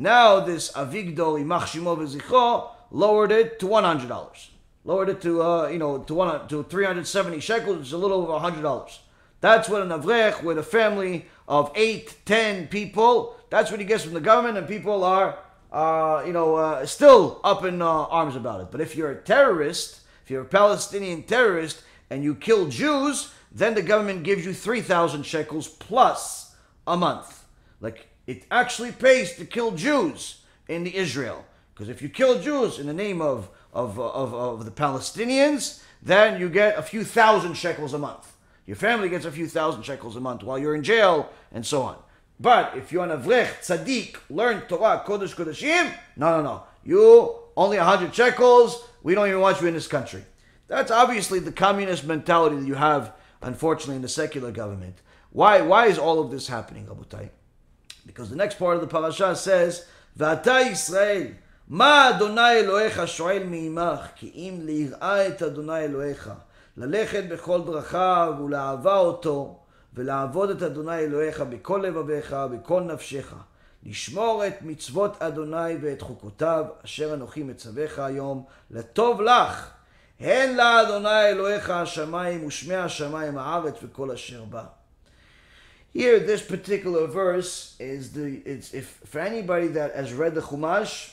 Now this Avigdor Imach Shimo lowered it to $100. Lowered it to, uh, you know, to, one, to 370 shekels. It's a little over $100. That's what an avrech with a family of eight, ten people that's what he gets from the government, and people are, uh, you know, uh, still up in uh, arms about it. But if you're a terrorist, if you're a Palestinian terrorist, and you kill Jews, then the government gives you 3,000 shekels plus a month. Like, it actually pays to kill Jews in Israel. Because if you kill Jews in the name of, of, of, of the Palestinians, then you get a few thousand shekels a month. Your family gets a few thousand shekels a month while you're in jail, and so on. But if you're an avrech, tzaddik, learn Torah, Kodesh Kodeshim, no, no, no. You, only 100 shekels, we don't even want you in this country. That's obviously the communist mentality that you have, unfortunately, in the secular government. Why, why is all of this happening, Rabotai? Because the next part of the parasha says, ואתה ישראל, מה אדוני אלוהיך שואל מעמך, כי אם ליראה את אדוני אלוהיך, ללכת בכל דרכיו ולאהבה אותו, ולעבוד את אדוני אלוהיך בכל לבביך, בכל נפשך, לשמור את מצוות אדוני ואת חוקותיו, אשר אנוכי מצווך היום, לטוב לך. הן לאדוני אלוהיך השמיים ושמי השמיים הארץ וכל אשר בה. Here, this particular verse is the it's if for anybody that has read the Chumash,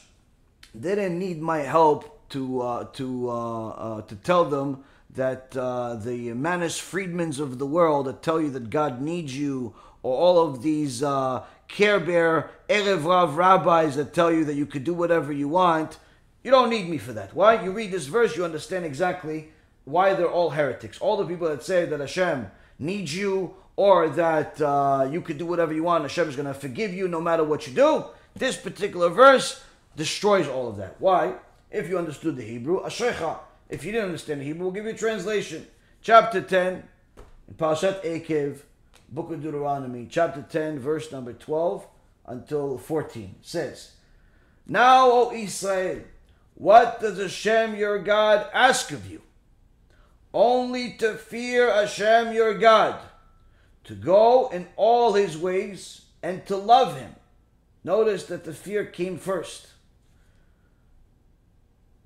they didn't need my help to uh, to uh, uh, to tell them that uh, the Manis Friedmans of the world that tell you that God needs you, or all of these uh, Care Bear Erev Rav rabbis that tell you that you could do whatever you want, you don't need me for that. Why? You read this verse, you understand exactly why they're all heretics. All the people that say that Hashem needs you, or that uh, you could do whatever you want, Hashem is going to forgive you no matter what you do. This particular verse destroys all of that. Why? If you understood the Hebrew, Ashrecha, if you didn't understand the Hebrew, we'll give you a translation. Chapter 10, in Parashat Ekev, Book of Deuteronomy, chapter 10, verse number 12 until 14, says, Now, O Israel, what does Hashem your God ask of you? only to fear Hashem your God, to go in all his ways, and to love him. Notice that the fear came first.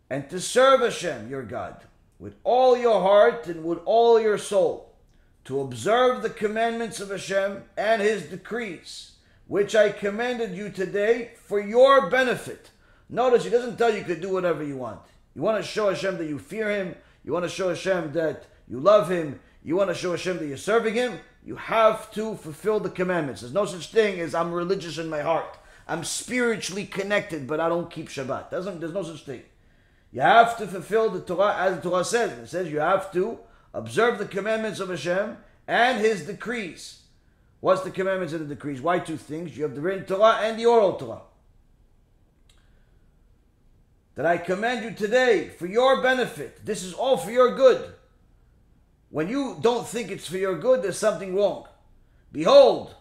And to serve Hashem your God with all your heart and with all your soul, to observe the commandments of Hashem and his decrees, which I commanded you today for your benefit. Notice he doesn't tell you you could do whatever you want. You want to show Hashem that you fear him, you want to show Hashem that you love him, you want to show Hashem that you're serving him, you have to fulfill the commandments. There's no such thing as I'm religious in my heart. I'm spiritually connected, but I don't keep Shabbat. Doesn't, there's no such thing. You have to fulfill the Torah as the Torah says. It says you have to observe the commandments of Hashem and His decrees. What's the commandments and the decrees? Why two things? You have the written Torah and the oral Torah. That I command you today for your benefit. This is all for your good. When you don't think it's for your good, there's something wrong. Behold,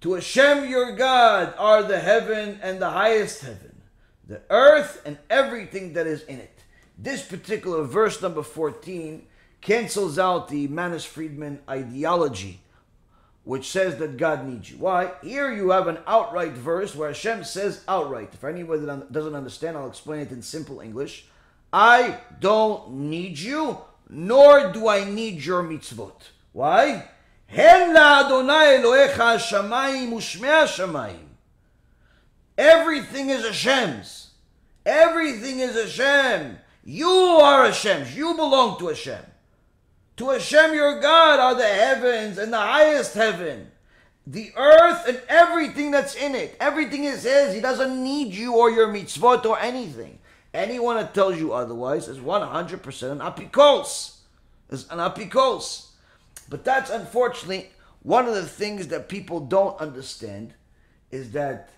to Hashem your God are the heaven and the highest heaven, the earth and everything that is in it. This particular verse number 14 cancels out the Manis Friedman ideology, which says that God needs you. Why? Here you have an outright verse where Hashem says outright. If anybody that doesn't understand, I'll explain it in simple English. I don't need you, nor do I need your mitzvot. Why? הן לאדוני אלוהיך השמיים ושמי השמיים. Everything is Hashem's. Everything is Hashem. You are Hashem's. You belong to Hashem. To Hashem your God are the heavens and the highest heaven. The earth and everything that's in it. Everything is His. He doesn't need you or your mitzvot or anything. Anyone that tells you otherwise is 100% an apikos. Is an apikos. But that's unfortunately one of the things that people don't understand is that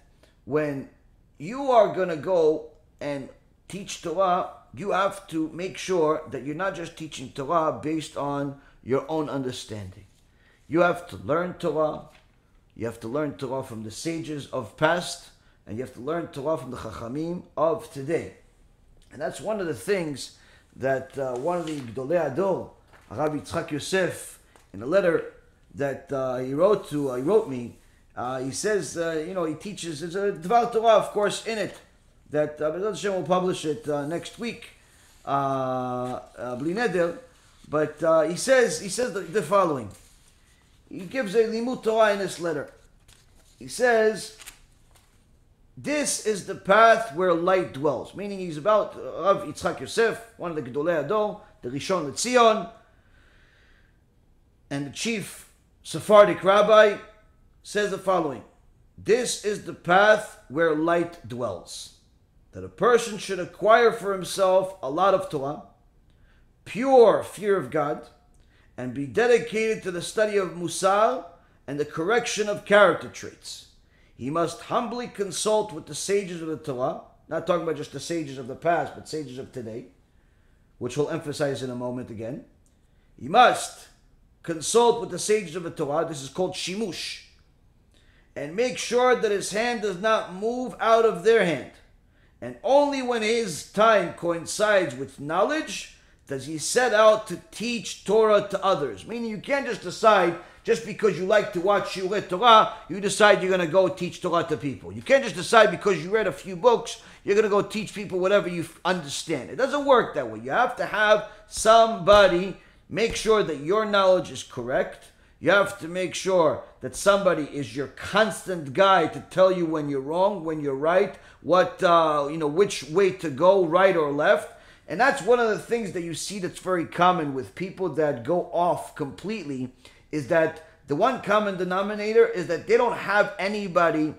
when you are going to go and teach Torah, you have to make sure that you're not just teaching Torah based on your own understanding. You have to learn Torah. You have to learn Torah from the sages of past, and you have to learn Torah from the Chachamim of today. And that's one of the things that uh, one of the Gdolei Ador, Rabbi Yitzchak Yosef, in a letter that uh, he wrote to, uh, he wrote me, uh, he says, uh, you know, he teaches, there's a Dvar Torah, of course, in it, that uh, Hashem will publish it uh, next week, uh, but he says, he says the, the, following. He gives a Limut Torah in this letter. He says, this is the path where light dwells, meaning he's about Rav Yitzchak Yosef, one of the Gedolei Ador, the Rishon LeZion, and the chief Sephardic rabbi says the following This is the path where light dwells. That a person should acquire for himself a lot of Torah, pure fear of God, and be dedicated to the study of Musar and the correction of character traits. He must humbly consult with the sages of the Torah, not talking about just the sages of the past, but sages of today, which we'll emphasize in a moment again. He must consult with the sages of the Torah. This is called shimush. And make sure that his hand does not move out of their hand. And only when his time coincides with knowledge does he set out to teach Torah to others. Meaning you can't just decide, just because you like to watch Shiurei Torah, you decide you're going to go teach Torah to people. You can't just decide because you read a few books, you're going to go teach people whatever you understand. It doesn't work that way. You have to have somebody Make sure that your knowledge is correct. You have to make sure that somebody is your constant guide to tell you when you're wrong, when you're right, what uh, you know, which way to go, right or left. And that's one of the things that you see that's very common with people that go off completely is that the one common denominator is that they don't have anybody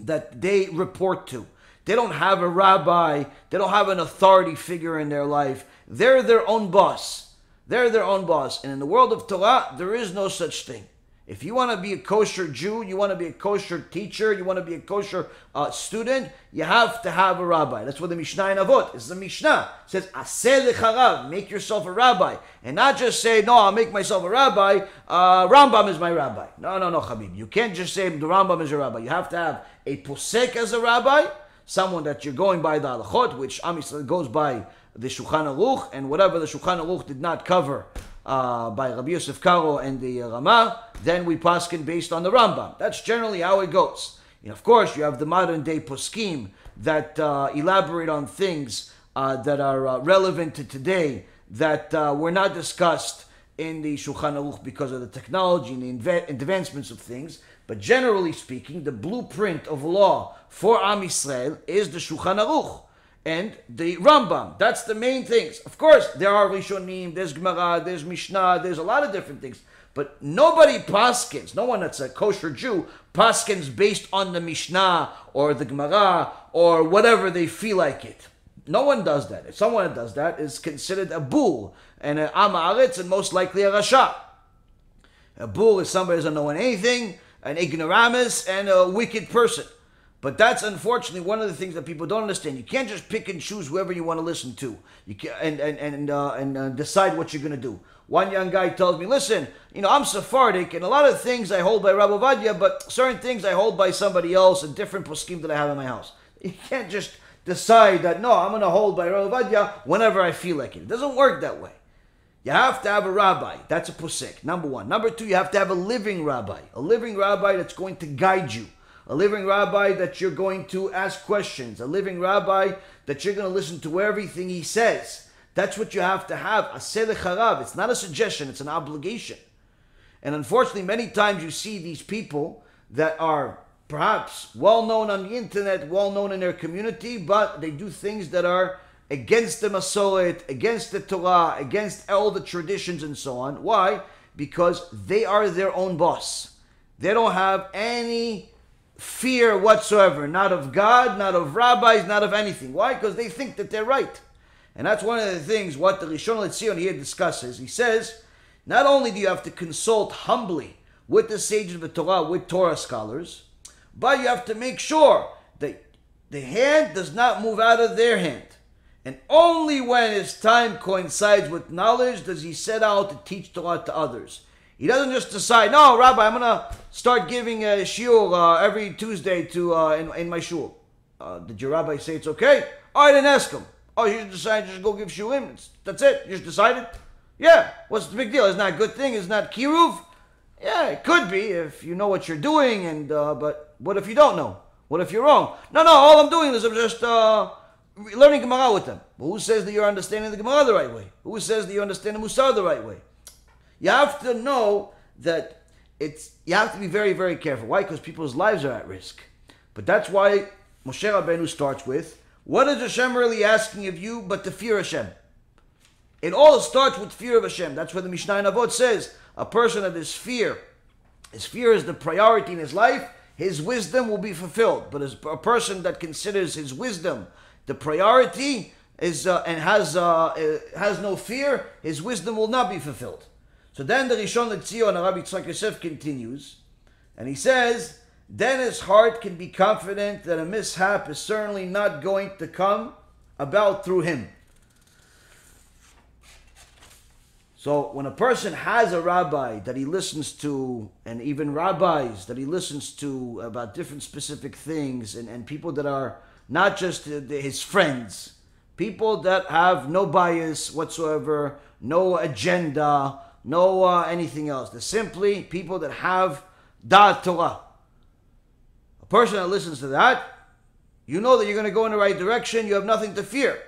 that they report to. They don't have a rabbi, they don't have an authority figure in their life. They're their own boss. They're their own boss. And in the world of Torah, there is no such thing. If you want to be a kosher Jew, you want to be a kosher teacher, you want to be a kosher uh, student, you have to have a rabbi. That's what the Mishnah in Avot is. The Mishnah says, "Aseh lecharav," make yourself a rabbi, and not just say, "No, I'll make myself a rabbi." Uh, Rambam is my rabbi. No, no, no, Habib. You can't just say the Rambam is your rabbi. You have to have a posek as a rabbi, someone that you're going by the halachot, which Am goes by the Shulchan Aruch, and whatever the Shulchan Aruch did not cover uh, by Rabbi Yosef Karo and the uh, Rama, then we paskin based on the Rambam. That's generally how it goes. And of course, you have the modern day poskim that uh, elaborate on things uh, that are uh, relevant to today that were not discussed in the Shulchan Aruch because of the technology and the advancements of things. But generally speaking, the blueprint of law for Am Yisrael is the Shulchan Aruch and the Rambam. That's the main things. Of course, there are Rishonim, there's Gemara, there's Mishnah, there's a lot of different things. But nobody paskins, no one that's a kosher Jew, paskins based on the Mishnah or the Gemara or whatever they feel like it. No one does that. If someone does that, is considered a bull and an amaretz and most likely a rasha. A bull is somebody who doesn't know anything, an ignoramus, and a wicked person. But that's unfortunately one of the things that people don't understand. You can't just pick and choose whoever you want to listen to, you can and and and uh, and uh, decide what you're going to do. One young guy tells me, "Listen, you know, I'm Sephardic, and a lot of things I hold by Rabbi Ovadia, but certain things I hold by somebody else, a different poskim that I have in my house. You can't just decide that no, I'm going to hold by Rabbi Ovadia whenever I feel like it. It doesn't work that way. You have to have a rabbi. That's a posik. Number one. Number two, you have to have a living rabbi. A living rabbi that's going to guide you. A living rabbi that you're going to ask questions. A living rabbi that you're going to listen to everything he says. That's what you have to have. It's not a suggestion, it's an obligation. And unfortunately, many times you see these people that are perhaps well known on the internet, well known in their community, but they do things that are against the Masoret, against the Torah, against all the traditions and so on. Why? Because they are their own boss. They don't have any fear whatsoever, not of God, not of rabbis, not of anything. Why? Because they think that they're right. And that's one of the things what the Rishon LeZion here discusses. He says, not only do you have to consult humbly with the sages of the Torah, with Torah scholars, but you have to make sure that the hand does not move out of their hand. And only when his time coincides with knowledge does he set out to teach Torah to others. He doesn't just decide, no, Rabbi, I'm to start giving a shiur uh, every Tuesday to uh, in, in my shul. Uh, did your rabbi say it's okay? Oh, I didn't ask him. Oh, you just decided to just go give shiurim. That's it. You just decided? Yeah. What's the big deal? Isn't that a good thing? Isn't that kiruv? Yeah, it could be if you know what you're doing. And uh, but what if you don't know? What if you're wrong? No, no. All I'm doing is I'm just uh, learning Gemara with them. But who says that you're understanding the Gemara the right way? Who says that you understand the Musar the right way? You have to know that it's you have to be very, very careful. Why? Because people's lives are at risk. But that's why Moshe Rabbeinu starts with, what is Hashem really asking of you but to fear Hashem? It all starts with fear of Hashem. That's what the Mishnah in Avot says. A person that is fear, his fear is the priority in his life, his wisdom will be fulfilled. But as a person that considers his wisdom the priority is uh, and has uh, uh has no fear, his wisdom will not be fulfilled. So then the Rishon LeZion, Rabbi Yitzchak Yosef continues, and he says, then his heart can be confident that a mishap is certainly not going to come about through him. So when a person has a rabbi that he listens to, and even rabbis that he listens to about different specific things, and, and people that are not just his friends, people that have no bias whatsoever, no agenda, no uh, anything else. They're simply people that have Da'at Torah. A person that listens to that, you know that you're going to go in the right direction, you have nothing to fear.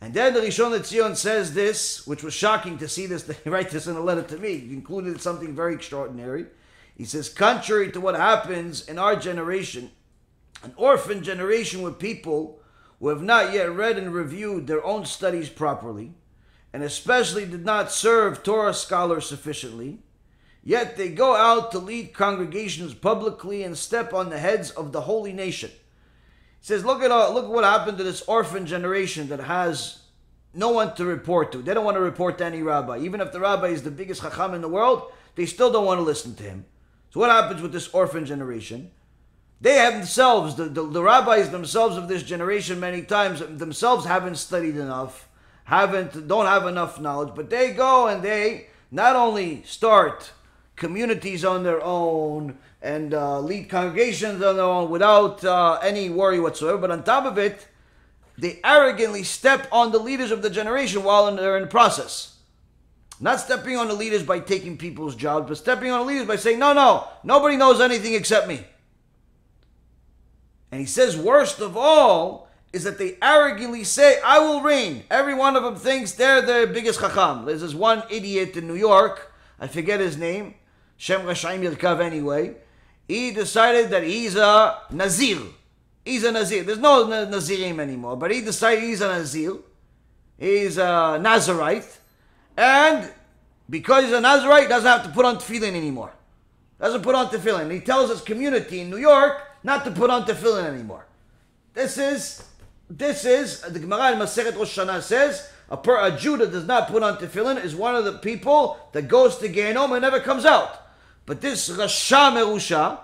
And then the Rishon LeZion says this, which was shocking to see this, he write this in a letter to me. He included something very extraordinary. He says, contrary to what happens in our generation, an orphan generation with people who have not yet read and reviewed their own studies properly, and especially did not serve Torah scholars sufficiently, yet they go out to lead congregations publicly and step on the heads of the holy nation. He says, look at all, look at what happened to this orphan generation that has no one to report to. They don't want to report to any rabbi. Even if the rabbi is the biggest chacham in the world, they still don't want to listen to him. So what happens with this orphan generation? They themselves, the, the, the rabbis themselves of this generation many times themselves haven't studied enough haven't don't have enough knowledge, but they go and they not only start communities on their own, and uh, lead congregations on their own without uh, any worry whatsoever. But on top of it, they arrogantly step on the leaders of the generation while they're in the process. Not stepping on the leaders by taking people's jobs, but stepping on the leaders by saying, no, no, nobody knows anything except me. And he says, worst of all is that they arrogantly say, I will reign. Every one of them thinks they're the biggest chacham. There's this one idiot in New York, I forget his name, Shem Rashaim Yirkav anyway. He decided that he's a Nazir. He's a Nazir. There's no Nazirim anymore, but he decided he's a Nazir. He's a Nazarite. And because he's a Nazarite, he doesn't have to put on tefillin anymore. Doesn't put on tefillin. He tells his community in New York not to put on tefillin anymore. This is, this is, the Gemara in Masechet Rosh Hashanah says, a, per, a Jew that does not put on tefillin is one of the people that goes to Gehenom and never comes out. But this Rasha Merusha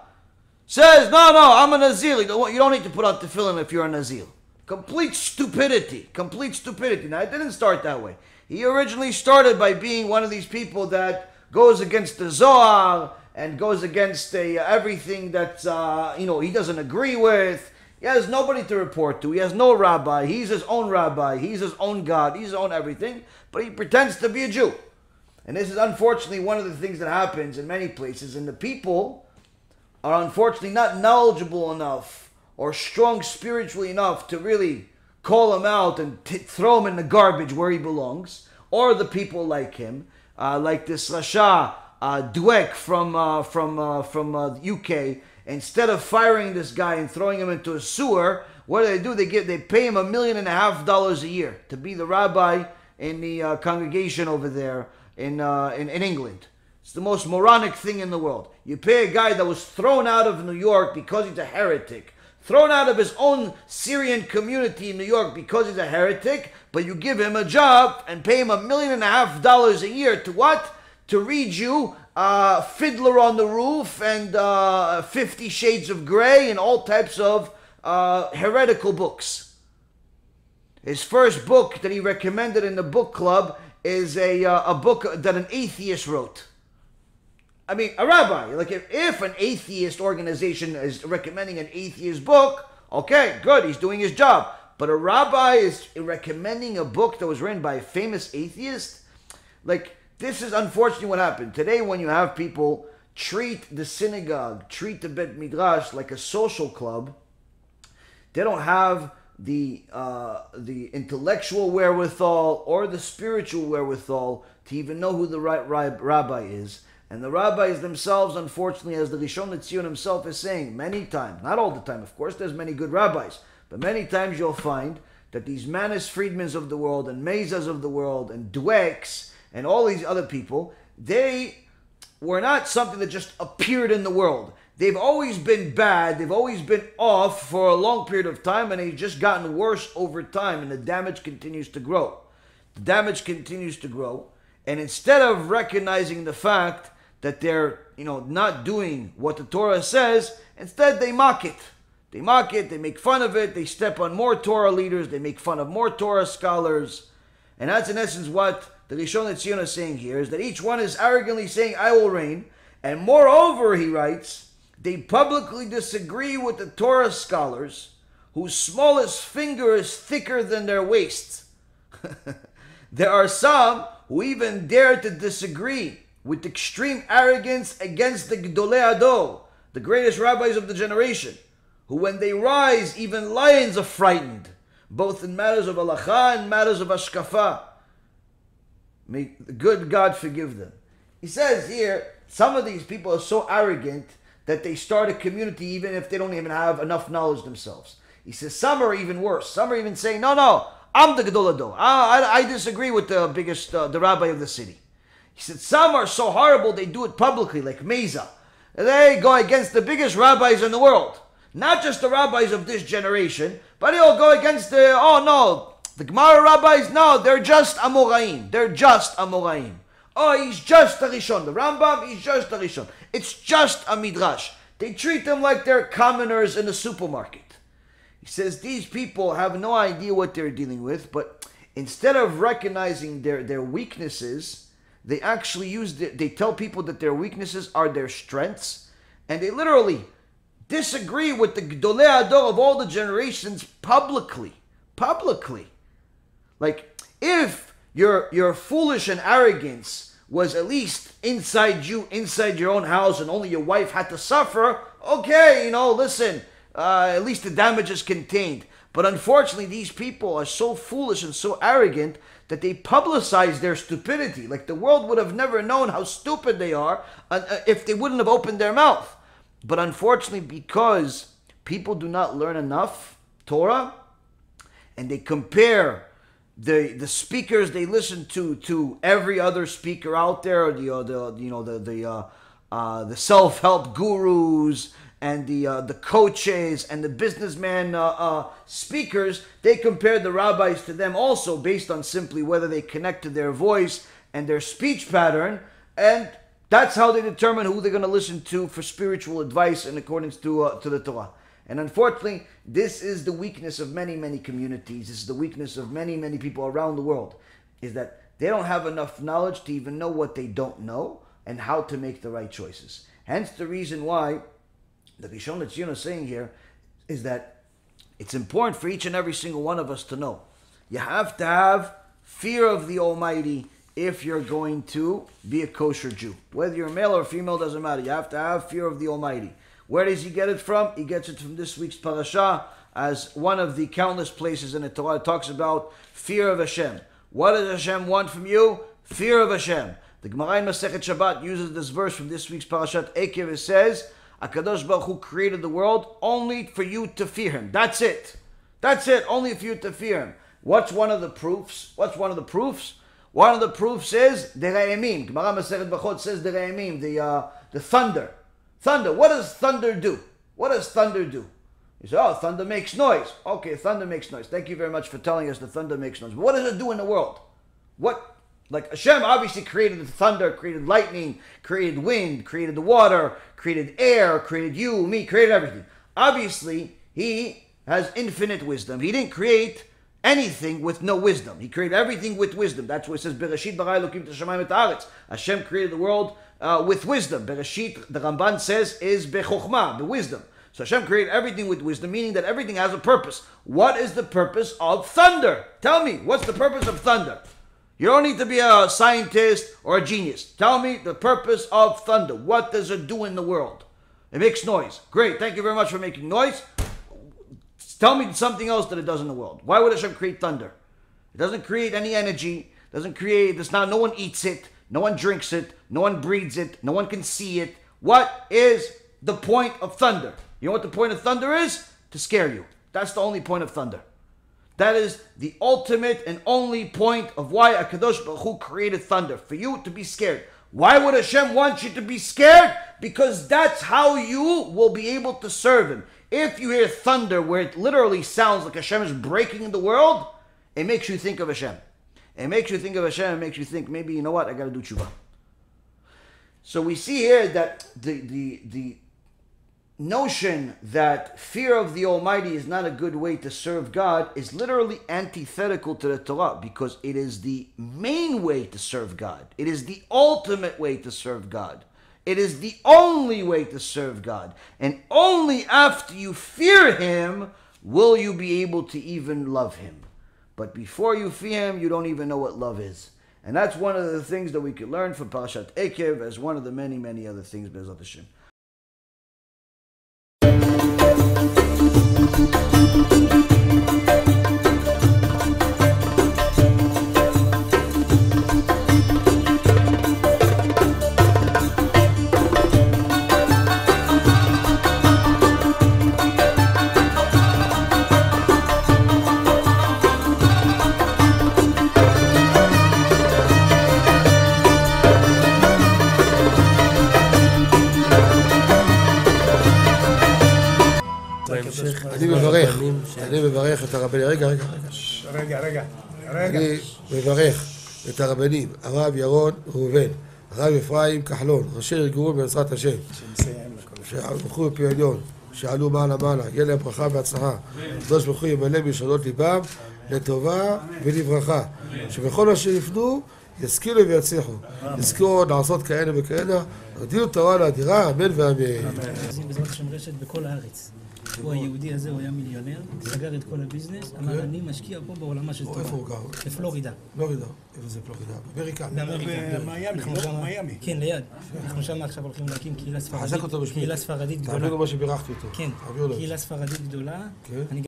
says, no, no, I'm a Nazir. You don't, you don't need to put on tefillin if you're a Nazir. Complete stupidity. Complete stupidity. Now, it didn't start that way. He originally started by being one of these people that goes against the Zohar and goes against uh, everything that uh, you know he doesn't agree with. He has nobody to report to. He has no rabbi. He's his own rabbi. He's his own God. He's his own everything. But he pretends to be a Jew. And this is unfortunately one of the things that happens in many places. And the people are unfortunately not knowledgeable enough or strong spiritually enough to really call him out and t- throw him in the garbage where he belongs, or the people like him, uh, like this Rasha uh, Dweck from uh, from uh, from UK. Uh, Instead of firing this guy and throwing him into a sewer, what do they do? They give they pay him a million and a half dollars a year to be the rabbi in the uh, congregation over there in, in in England. It's the most moronic thing in the world. You pay a guy that was thrown out of New York because he's a heretic thrown out of his own Syrian community in New York because he's a heretic, but you give him a job and pay him a million and a half dollars a year to what? To read you uh, Fiddler on the Roof and uh, Fifty Shades of Grey and all types of uh, heretical books. His first book that he recommended in the book club is a, uh, a book that an atheist wrote. I mean, a rabbi. Like, if, if an atheist organization is recommending an atheist book, okay, good, he's doing his job. But a rabbi is recommending a book that was written by a famous atheist? Like, this is unfortunately what happened. Today, when you have people treat the synagogue, treat the Bet Midrash like a social club, they don't have the uh, the intellectual wherewithal or the spiritual wherewithal to even know who the right rabbi is. And the rabbis themselves, unfortunately, as the Rishon LeZion himself is saying many times, not all the time, of course, there's many good rabbis, but many times you'll find that these Manis Friedmans of the world and Mezas of the world and Dwecks and all these other people, they were not something that just appeared in the world. They've always been bad, they've always been off for a long period of time, and they've just gotten worse over time, and the damage continues to grow. The damage continues to grow, and instead of recognizing the fact that they're, you know, not doing what the Torah says. Instead, they mock it. They mock it, they make fun of it, they step on more Torah leaders, they make fun of more Torah scholars. And that's in essence what the Rishon LeZion is saying here, is that each one is arrogantly saying, I will reign. And moreover, he writes, they publicly disagree with the Torah scholars whose smallest finger is thicker than their waist. there are some who even dare to disagree with extreme arrogance against the Gdolei Ador, the greatest rabbis of the generation, who when they rise, even lions are frightened, both in matters of halacha and matters of ashkafa. May the good God forgive them. He says here, some of these people are so arrogant that they start a community even if they don't even have enough knowledge themselves. He says some are even worse. Some are even saying, no, no, I'm the Gadol Ador. I, I, I disagree with the biggest, uh, the rabbi of the city. He said, some are so horrible they do it publicly, like Mesa. They go against the biggest rabbis in the world. Not just the rabbis of this generation, but they'll go against the, oh no, the Gemara rabbis, no, they're just Amoraim. They're just Amoraim. Oh, he's just a Rishon. The Rambam, he's just a Rishon. It's just a Midrash. They treat them like they're commoners in the supermarket. He says these people have no idea what they're dealing with, but instead of recognizing their, their weaknesses, they actually use the, they tell people that their weaknesses are their strengths and they literally disagree with the Gdolei Ador of all the generations publicly. Publicly. Like, if your, your foolish and arrogance was at least inside you, inside your own house, and only your wife had to suffer, okay, you know, listen, uh, at least the damage is contained. But unfortunately, these people are so foolish and so arrogant that they publicize their stupidity. Like the world would have never known how stupid they are uh, uh, if they wouldn't have opened their mouth. But unfortunately, because people do not learn enough Torah, and they compare the the speakers they listen to to every other speaker out there, the uh, the you know the the uh, uh, the self help gurus and the uh, the coaches and the businessman uh, uh, speakers, they compare the rabbis to them also based on simply whether they connect to their voice and their speech pattern, and that's how they determine who they're going to listen to for spiritual advice in accordance to to the Torah. And unfortunately, this is the weakness of many many communities. This is the weakness of many many people around the world, is that they don't have enough knowledge to even know what they don't know and how to make the right choices. Hence the reason why the Rishon LeZion is saying here is that it's important for each and every single one of us to know. You have to have fear of the Almighty if you're going to be a kosher Jew. Whether you're male or female doesn't matter. You have to have fear of the Almighty. Where does he get it from? He gets it from this week's parasha as one of the countless places in the Torah talks about fear of Hashem. What does Hashem want from you? Fear of Hashem. The Gemara in Masechet Shabbat uses this verse from this week's parashat Ekev. It says, Akadosh Baruch Hu created the world only for you to fear Him. That's it. That's it. Only for you to fear Him. What's one of the proofs? What's one of the proofs? One of the proofs is the Re'emim. Gemara Masechet Brachot says the the uh, the thunder. Thunder. What does thunder do? What does thunder do? You say, oh, thunder makes noise. Okay, thunder makes noise. Thank you very much for telling us the thunder makes noise. But what does it do in the world? What like Hashem obviously created the thunder, created lightning, created wind, created the water, created air, created you, me, created everything. Obviously, He has infinite wisdom. He didn't create anything with no wisdom. He created everything with wisdom. That's why it says Bereshit bara Hashem created the world uh, with wisdom. Bereshit, the Ramban says, is bechokhmah, the wisdom. So Hashem created everything with wisdom, meaning that everything has a purpose. What is the purpose of thunder? Tell me, what's the purpose of thunder? You don't need to be a scientist or a genius. Tell me the purpose of thunder. What does it do in the world? It makes noise. Great. Thank you very much for making noise. Tell me something else that it does in the world. Why would Hashem create thunder? It doesn't create any energy. Doesn't create. It's not. No one eats it. No one drinks it. No one breathes it. No one can see it. What is the point of thunder? You know what the point of thunder is? To scare you. That's the only point of thunder. That is the ultimate and only point of why Akadosh Baruch Hu created thunder for you to be scared. Why would Hashem want you to be scared? Because that's how you will be able to serve Him. If you hear thunder where it literally sounds like Hashem is breaking the world, it makes you think of Hashem. It makes you think of Hashem. It makes you think maybe you know what I got to do tshuva. So we see here that the the the notion that fear of the Almighty is not a good way to serve God is literally antithetical to the Torah because it is the main way to serve God. It is the ultimate way to serve God. It is the only way to serve God. And only after you fear Him will you be able to even love Him. But before you fear Him, you don't even know what love is. And that's one of the things that we can learn from Parashat Ekev as one of the many, many other things, Bezrat Hashem. מברך את הרבנים, רגע, רגע, רגע, רגע, רגע. אני מברך את הרבנים, הרב ירון ראובן, הרב אפרים כחלון, ראשי ארגון בעזרת השם, שהלכו בפי עליון, שעלו מעלה מעלה, יהיה להם ברכה והצלחה, הקדוש ברוך הוא ימלא בלשונות ליבם לטובה ולברכה, שבכל אשר יפנו ישכילו ויצליחו. לזכור לעשות כאלה וכאלה, הודיעו תורה לאדירה, אמן ואמן. בעזרת השם רשת בכל הארץ. הוא היהודי הזה, הוא היה מיליונר, סגר את כל הביזנס, אמר אני משקיע פה בעולמה של כן. איפה הוא תורה. גר? בפלורידה. פלורידה. איפה זה פלורידה? באמריקה. באמריקה. במיאמי, מיאמי. כן, ליד. אנחנו שם עכשיו הולכים להקים קהילה ספרדית. חזק אותו בשמי. קהילה ספרדית גדולה. תעבירו מה שבירכתי אותו. כן. קהילה ספרדית גדולה. כן.